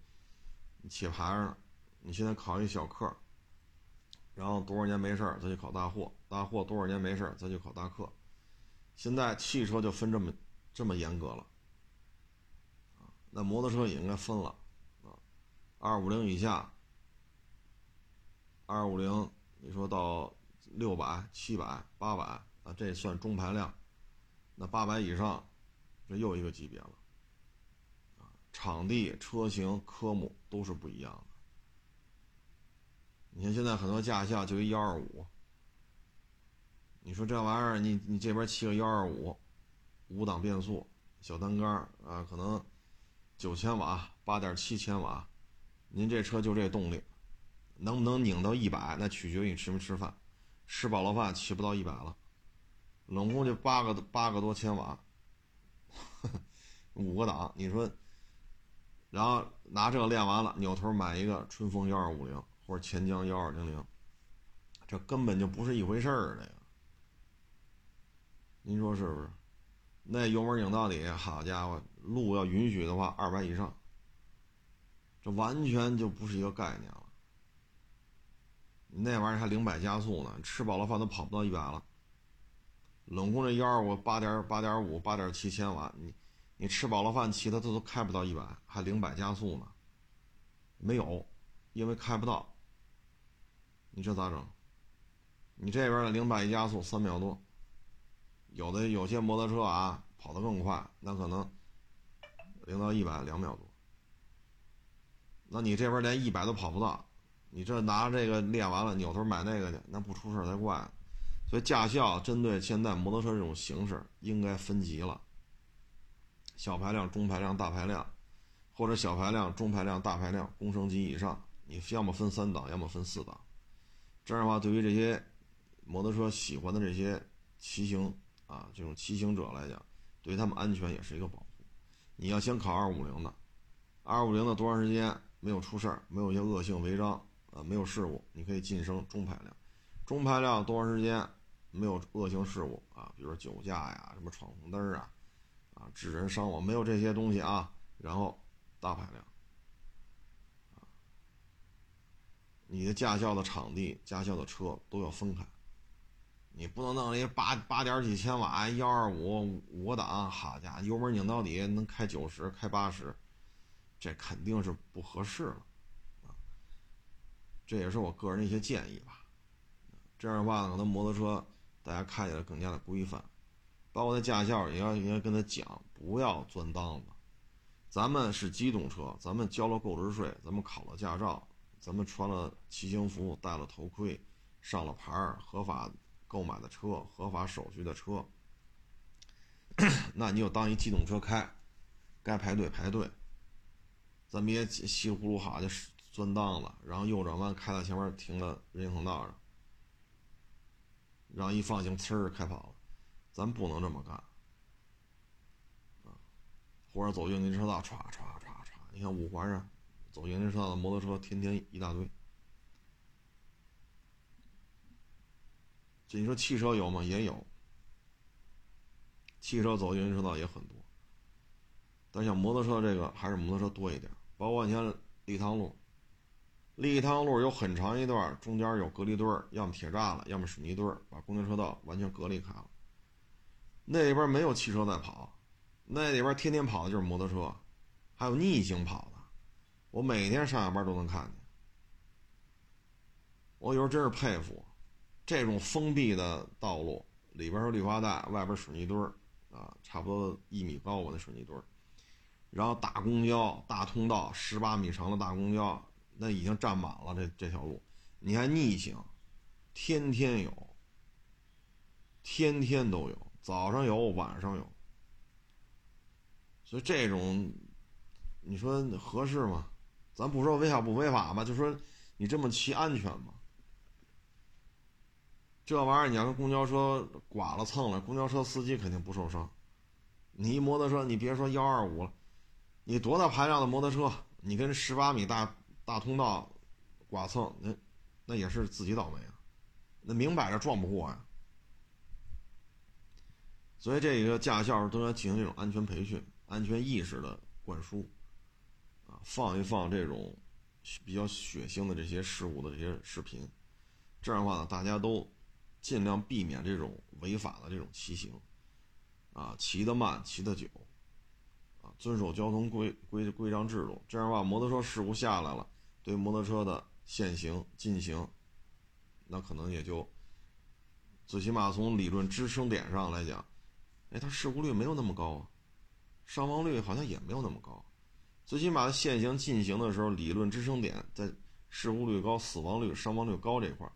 且排着，你现在考一小课，然后多少年没事儿再去考大货，大货多少年没事儿再去考大客，现在汽车就分这么这么严格了，那摩托车也应该分了，啊，二五零以下。二五零，你说到六百、七百、八百啊，这算中排量。那八百以上，这又一个级别了。啊，场地、车型、科目都是不一样的。你看现在很多驾校就一幺二五，你说这玩意儿，你你这边骑个幺二五，五档变速，小单缸啊，可能九千瓦、八点七千瓦，您这车就这动力。能不能拧到一百？那取决于你吃没吃饭，吃饱了饭骑不到一百了。冷空就八个八个多千瓦，五个档，你说，然后拿这个练完了，扭头买一个春风幺二五零或者钱江幺二零零，这根本就不是一回事儿。这个，您说是不是？那油门拧到底，好家伙，路要允许的话，二百以上，这完全就不是一个概念了。那玩意儿还零百加速呢，吃饱了饭都跑不到一百了。冷空这幺二五八点八点五八点七千瓦，你你吃饱了饭骑它它都开不到一百，还零百加速呢？没有，因为开不到。你这咋整？你这边的零百一加速三秒多，有的有些摩托车啊跑得更快，那可能零到一百两秒多。那你这边连一百都跑不到。你这拿这个练完了，扭头买那个去，那不出事才怪。所以驾校针对现在摩托车这种形式，应该分级了：小排量、中排量、大排量，或者小排量、中排量、大排量，工升级以上，你要么分三档，要么分四档。这样的话，对于这些摩托车喜欢的这些骑行啊，这种骑行者来讲，对于他们安全也是一个保护。你要先考二五零的，二五零的多长时间没有出事儿，没有一些恶性违章？啊，没有事故，你可以晋升中排量。中排量多长时间没有恶性事故啊？比如说酒驾呀，什么闯红灯啊，啊，致人伤亡，没有这些东西啊。然后大排量，啊，你的驾校的场地、驾校的车都要分开，你不能弄一八八点几千瓦幺二五五个档，好家伙，油门拧到底能开九十、开八十，这肯定是不合适了。啊这也是我个人的一些建议吧，这样的话呢，可能摩托车大家开起来更加的规范，包括在驾校也要应该跟他讲，不要钻档子。咱们是机动车，咱们交了购置税，咱们考了驾照，咱们穿了骑行服，戴了头盔，上了牌，合法购买的车，合法手续的车，那你就当一机动车开，该排队排队，咱别稀里糊涂哈就。钻档了，然后右转弯开到前面停了人行横道上，然后一放行，呲儿开跑了，咱不能这么干，啊，或者走应急车道，歘歘歘歘，你看五环上走应急车道的摩托车天天一大堆，这你说汽车有吗？也有，汽车走应急车道也很多，但像摩托车这个还是摩托车多一点，包括你像立汤路。立汤路有很长一段，中间有隔离墩儿，要么铁栅栏，要么水泥墩儿，把公交车道完全隔离开了。那里边没有汽车在跑，那里边天天跑的就是摩托车，还有逆行跑，我每天上下班都能看见。我有时候真是佩服，这种封闭的道路里边是绿化带，外边水泥墩儿啊，差不多一米高吧那水泥墩儿，然后大公交大通道，十八米长的大公交。那已经占满了这这条路，你还逆行，天天有，天天都有，早上有，晚上有，所以这种，你说合适吗？咱不说违法不违法吧，就说你这么骑安全吗？这玩意儿你要跟公交车剐了蹭了，公交车司机肯定不受伤，你一摩托车，你别说幺二五了，你多大排量的摩托车，你跟十八米大。大通道，剐蹭那，那也是自己倒霉啊！那明摆着撞不过呀。所以这个驾校都要进行这种安全培训、安全意识的灌输，放一放这种比较血腥的这些事故的这些视频，这样的话呢，大家都尽量避免这种违法的这种骑行，啊，骑得慢，骑得久，啊，遵守交通规规规章制度，这样的话，摩托车事故下来了，对摩托车的限行、禁行，那可能也就最起码从理论支撑点上来讲。哎，它事故率没有那么高啊，伤亡率好像也没有那么高，最起码限行进行的时候，理论支撑点在事故率高、死亡率、伤亡率高这块，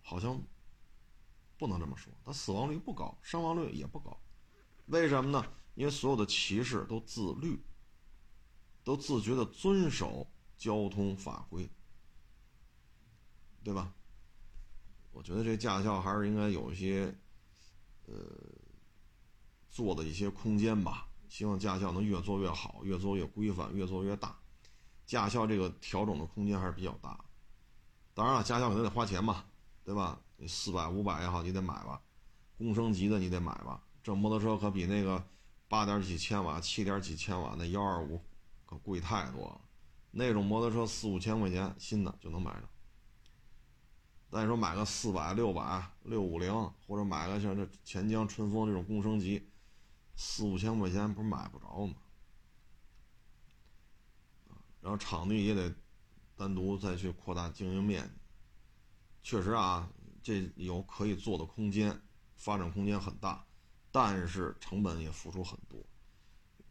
好像不能这么说，它死亡率不高，伤亡率也不高，为什么呢？因为所有的骑士都自律，都自觉的遵守交通法规，对吧？我觉得这驾校还是应该有一些，呃。做的一些空间吧，希望驾校能越做越好，越做越规范，越做越大。驾校这个调整的空间还是比较大。当然了，驾校肯定得花钱嘛，对吧？你四百五百也好，你得买吧。公升级的你得买吧。这摩托车可比那个八点几千瓦、七点几千瓦那幺二五可贵太多了。那种摩托车四五千块钱新的就能买着。再说买个四百、六百、六五零，或者买个像这钱江、春风这种公升级。四五千块钱不是买不着吗？然后场地也得单独再去扩大经营面积。确实啊，这有可以做的空间，发展空间很大，但是成本也付出很多。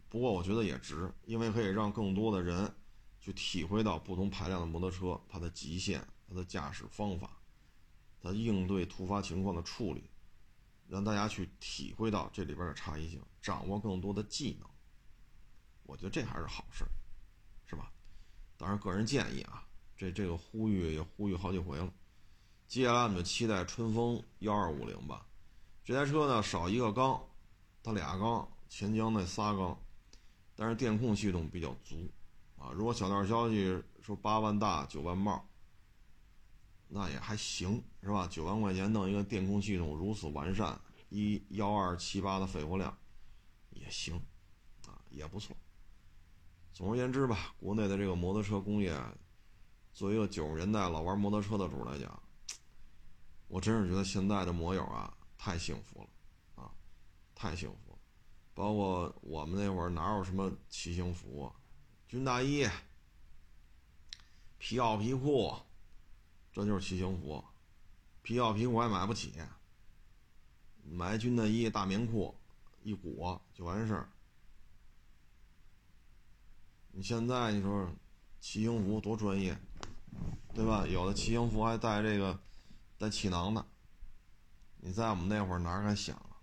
不过我觉得也值，因为可以让更多的人去体会到不同排量的摩托车它的极限、它的驾驶方法、它应对突发情况的处理。让大家去体会到这里边的差异性，掌握更多的技能，我觉得这还是好事，是吧？当然，个人建议啊，这这个呼吁也呼吁好几回了。接下来我们就期待春风幺二五零吧。这台车呢少一个缸，它俩缸，前江那仨缸，但是电控系统比较足啊。如果小道消息说八万大九万帽。那也还行，是吧？九万块钱弄一个电控系统如此完善，一幺二七八的肺活量，也行，啊，也不错。总而言之吧，国内的这个摩托车工业，作为一个九十年代老玩摩托车的主来讲，我真是觉得现在的摩友啊，太幸福了，啊，太幸福了。包括我们那会儿哪有什么骑行服啊，军大衣、皮袄皮裤。这就是骑行服，皮袄皮裤还买不起，买军大衣大棉裤，一裹就完事儿。你现在你说骑行服多专业，对吧？有的骑行服还带这个带气囊的，你在我们那会儿哪敢想啊？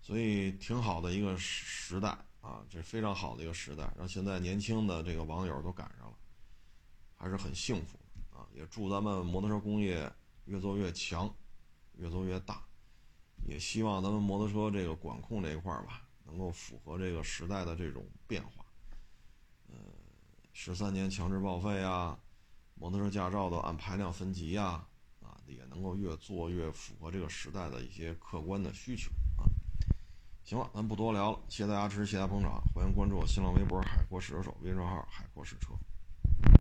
所以挺好的一个时代啊，这非常好的一个时代，让现在年轻的这个网友都赶上了，还是很幸福。也祝咱们摩托车工业越做越强，越做越大。也希望咱们摩托车这个管控这一块儿吧，能够符合这个时代的这种变化。呃，十三年强制报废啊，摩托车驾照的按排量分级呀，啊，也能够越做越符合这个时代的一些客观的需求啊。行了，咱不多聊了，谢谢大家支持，谢谢大家捧场，欢迎关注我新浪微博“海阔试车手”微信号“海阔试车”。